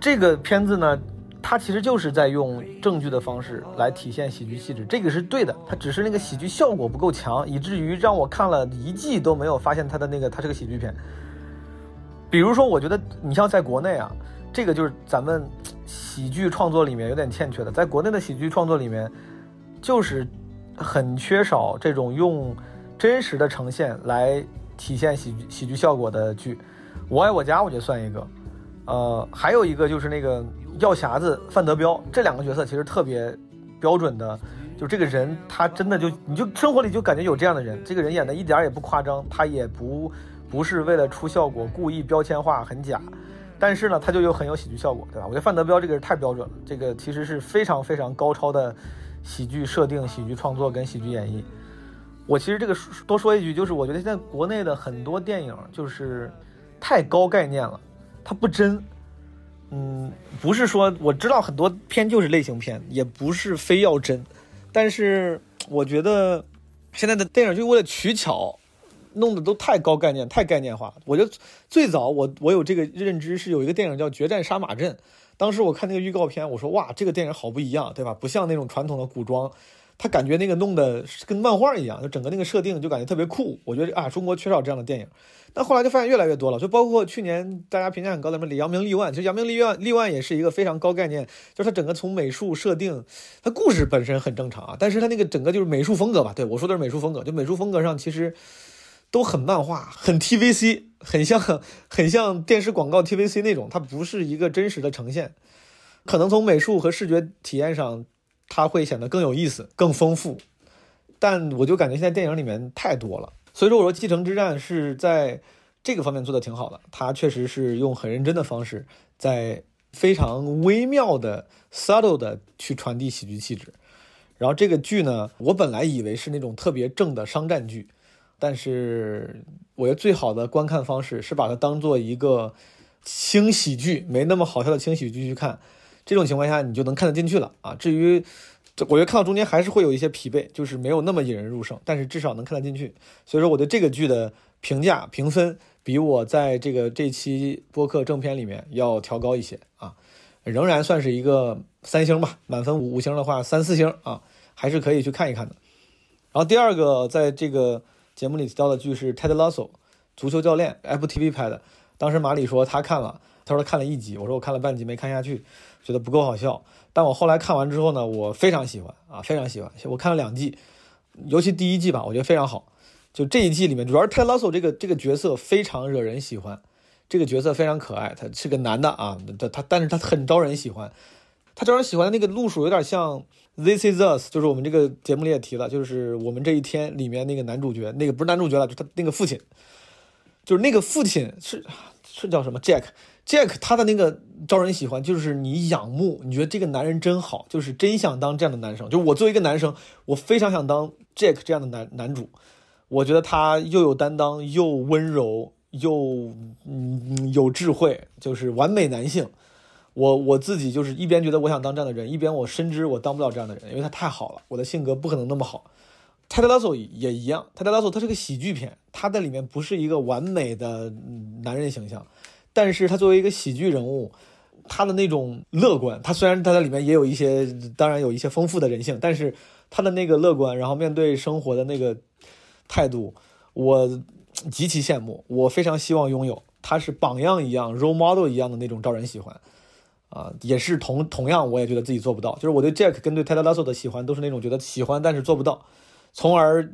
这个片子呢，它其实就是在用正剧的方式来体现喜剧气质，这个是对的。它只是那个喜剧效果不够强，以至于让我看了一季都没有发现它的那个它是个喜剧片。比如说，我觉得你像在国内啊，这个就是咱们喜剧创作里面有点欠缺的，在国内的喜剧创作里面，就是很缺少这种用真实的呈现来体现喜剧喜剧效果的剧。我爱我家，我觉得算一个。呃，还有一个就是那个药匣子范德彪，这两个角色其实特别标准的，就这个人他真的就你就生活里就感觉有这样的人，这个人演的一点儿也不夸张，他也不不是为了出效果故意标签化很假，但是呢他就有很有喜剧效果，对吧？我觉得范德彪这个人太标准了，这个其实是非常非常高超的喜剧设定、喜剧创作跟喜剧演绎。我其实这个多说一句，就是我觉得现在国内的很多电影就是太高概念了。它不真，嗯，不是说我知道很多片就是类型片，也不是非要真，但是我觉得现在的电影就为了取巧，弄得都太高概念、太概念化。我觉得最早我我有这个认知是有一个电影叫《决战杀马镇》，当时我看那个预告片，我说哇，这个电影好不一样，对吧？不像那种传统的古装。他感觉那个弄的跟漫画一样，就整个那个设定就感觉特别酷。我觉得啊，中国缺少这样的电影。但后来就发现越来越多了，就包括去年大家评价很高的什么《李阳明立万》，其实《阳明立万》立万也是一个非常高概念，就是它整个从美术设定，它故事本身很正常啊，但是它那个整个就是美术风格吧，对我说的是美术风格，就美术风格上其实都很漫画，很 TVC，很像很像电视广告 TVC 那种，它不是一个真实的呈现，可能从美术和视觉体验上。它会显得更有意思、更丰富，但我就感觉现在电影里面太多了，所以说我说《继承之战》是在这个方面做的挺好的，它确实是用很认真的方式，在非常微妙的、subtle 的去传递喜剧气质。然后这个剧呢，我本来以为是那种特别正的商战剧，但是我觉得最好的观看方式是把它当做一个轻喜剧，没那么好笑的轻喜剧去看。这种情况下，你就能看得进去了啊。至于，这我觉得看到中间还是会有一些疲惫，就是没有那么引人入胜，但是至少能看得进去。所以说，我对这个剧的评价评分比我在这个这期播客正片里面要调高一些啊，仍然算是一个三星吧。满分五五星的话，三四星啊，还是可以去看一看的。然后第二个在这个节目里提到的剧是 Ted Lasso，足球教练，Apple TV 拍的。当时马里说他看了，他说他看了一集，我说我看了半集没看下去。觉得不够好笑，但我后来看完之后呢，我非常喜欢啊，非常喜欢。我看了两季，尤其第一季吧，我觉得非常好。就这一季里面，主要是泰拉索这个这个角色非常惹人喜欢，这个角色非常可爱，他是个男的啊，他他但是他很招人喜欢。他招人喜欢的那个路数有点像《This Is Us》，就是我们这个节目里也提了，就是我们这一天里面那个男主角，那个不是男主角了，就他那个父亲，就是那个父亲是是叫什么 Jack。Jack 他的那个招人喜欢，就是你仰慕，你觉得这个男人真好，就是真想当这样的男生。就我作为一个男生，我非常想当 Jack 这样的男男主。我觉得他又有担当，又温柔，又嗯有智慧，就是完美男性。我我自己就是一边觉得我想当这样的人，一边我深知我当不了这样的人，因为他太好了，我的性格不可能那么好。泰德拉索也一样，泰德拉索他是个喜剧片，他在里面不是一个完美的男人形象。但是他作为一个喜剧人物，他的那种乐观，他虽然他在里面也有一些，当然有一些丰富的人性，但是他的那个乐观，然后面对生活的那个态度，我极其羡慕，我非常希望拥有。他是榜样一样，role model 一样的那种招人喜欢，啊，也是同同样，我也觉得自己做不到。就是我对 Jack 跟对 Ted Lasso 的喜欢，都是那种觉得喜欢但是做不到，从而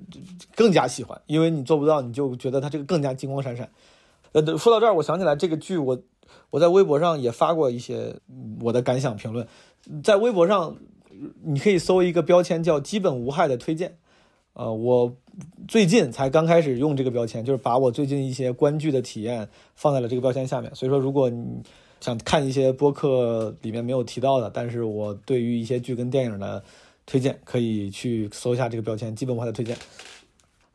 更加喜欢，因为你做不到，你就觉得他这个更加金光闪闪。呃，说到这儿，我想起来这个剧，我我在微博上也发过一些我的感想评论，在微博上你可以搜一个标签叫“基本无害”的推荐，呃，我最近才刚开始用这个标签，就是把我最近一些观剧的体验放在了这个标签下面。所以说，如果你想看一些播客里面没有提到的，但是我对于一些剧跟电影的推荐，可以去搜一下这个标签“基本无害”的推荐。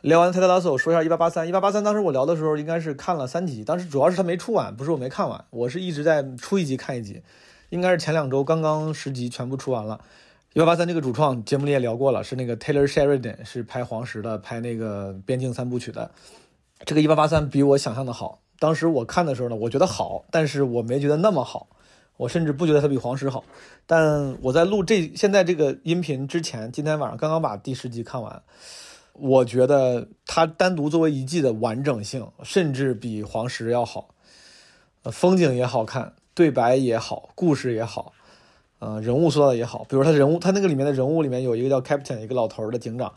聊完泰德拉索，说一下一八八三。一八八三当时我聊的时候，应该是看了三集，当时主要是他没出完，不是我没看完，我是一直在出一集看一集，应该是前两周刚刚十集全部出完了。一八八三这个主创节目里也聊过了，是那个 Taylor Sheridan，是拍黄石的，拍那个边境三部曲的。这个一八八三比我想象的好。当时我看的时候呢，我觉得好，但是我没觉得那么好。我甚至不觉得它比黄石好。但我在录这现在这个音频之前，今天晚上刚刚把第十集看完，我觉得它单独作为一季的完整性，甚至比黄石要好。呃，风景也好看，对白也好，故事也好，呃，人物塑造的也好。比如他人物，他那个里面的人物里面有一个叫 Captain，一个老头的警长，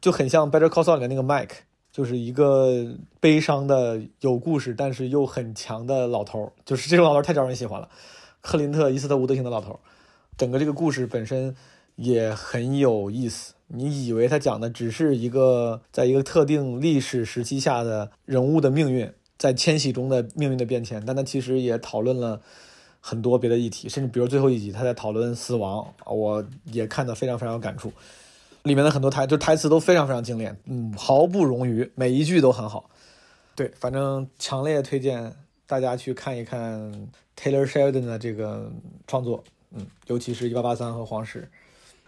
就很像《Better Call Saul》里面那个 Mike，就是一个悲伤的、有故事但是又很强的老头。就是这种老头太招人喜欢了，克林特·伊斯特伍德型的老头。整个这个故事本身也很有意思。你以为他讲的只是一个在一个特定历史时期下的人物的命运。在迁徙中的命运的变迁，但他其实也讨论了很多别的议题，甚至比如最后一集他在讨论死亡，我也看得非常非常有感触。里面的很多台就台词都非常非常精炼，嗯，毫不冗余，每一句都很好。对，反正强烈推荐大家去看一看 Taylor Sheridan 的这个创作，嗯，尤其是《一八八三》和《黄石》。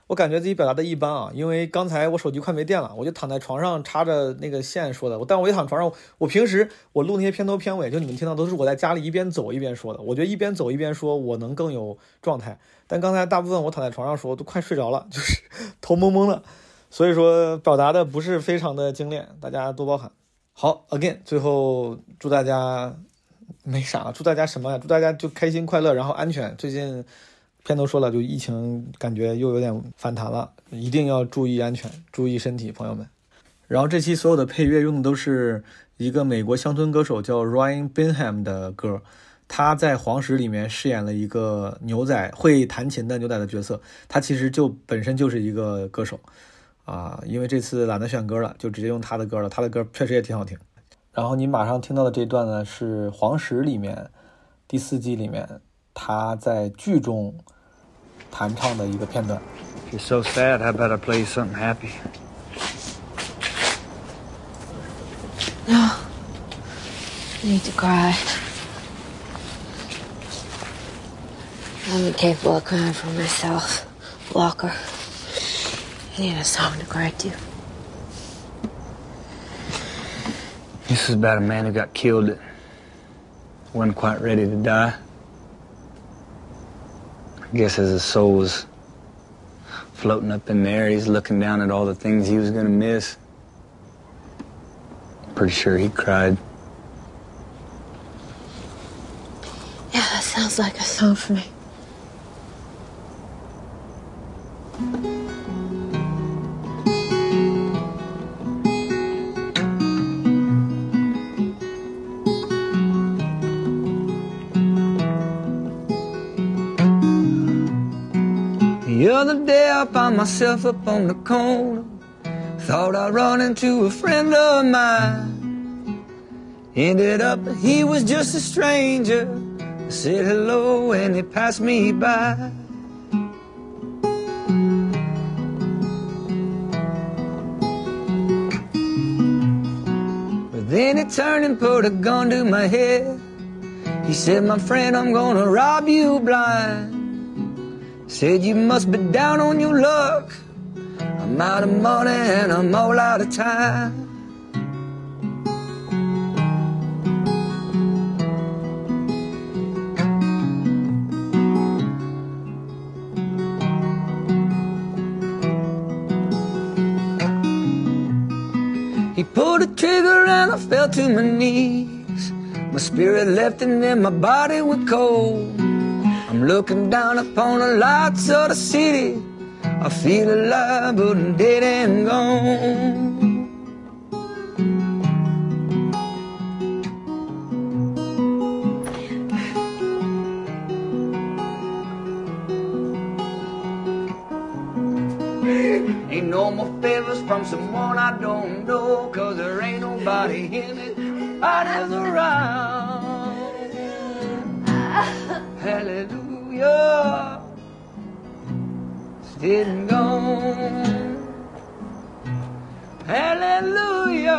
我感觉自己表达的一般啊，因为刚才我手机快没电了，我就躺在床上插着那个线说的。但我一躺床上，我平时我录那些片头片尾，就你们听到都是我在家里一边走一边说的。我觉得一边走一边说，我能更有状态。但刚才大部分我躺在床上说，都快睡着了，就是头蒙蒙的，所以说表达的不是非常的精炼，大家多包涵。好，again，最后祝大家没啥，祝大家什么呀？祝大家就开心快乐，然后安全。最近。片头说了，就疫情感觉又有点反弹了，一定要注意安全，注意身体，朋友们。然后这期所有的配乐用的都是一个美国乡村歌手叫 Ryan Binham 的歌，他在《黄石》里面饰演了一个牛仔会弹琴的牛仔的角色，他其实就本身就是一个歌手啊。因为这次懒得选歌了，就直接用他的歌了，他的歌确实也挺好听。然后你马上听到的这段呢，是《黄石》里面第四季里面他在剧中。弹唱的一个片段。 If you're so sad, how about I play you something happy? No. I need to cry. I'm incapable of crying for myself. Walker. I need a song to cry to. This is about a man who got killed that wasn't quite ready to die. I guess as his soul was floating up in there, he's looking down at all the things he was gonna miss. Pretty sure he cried. Yeah, that sounds like a song for me. Other day I found myself up on the corner. Thought I'd run into a friend of mine. Ended up he was just a stranger. I said hello and he passed me by. But then he turned and put a gun to my head. He said, my friend, I'm gonna rob you blind. Said you must be down on your luck. I'm out of money and I'm all out of time. He pulled the trigger and I fell to my knees. My spirit left and then my body went cold. I'm looking down upon the lights of the city. I feel alive, but dead and gone. Ain't no more favors from someone I don't know, cause there ain't nobody in it. Nobody's around hallelujah. Still gone. Hallelujah.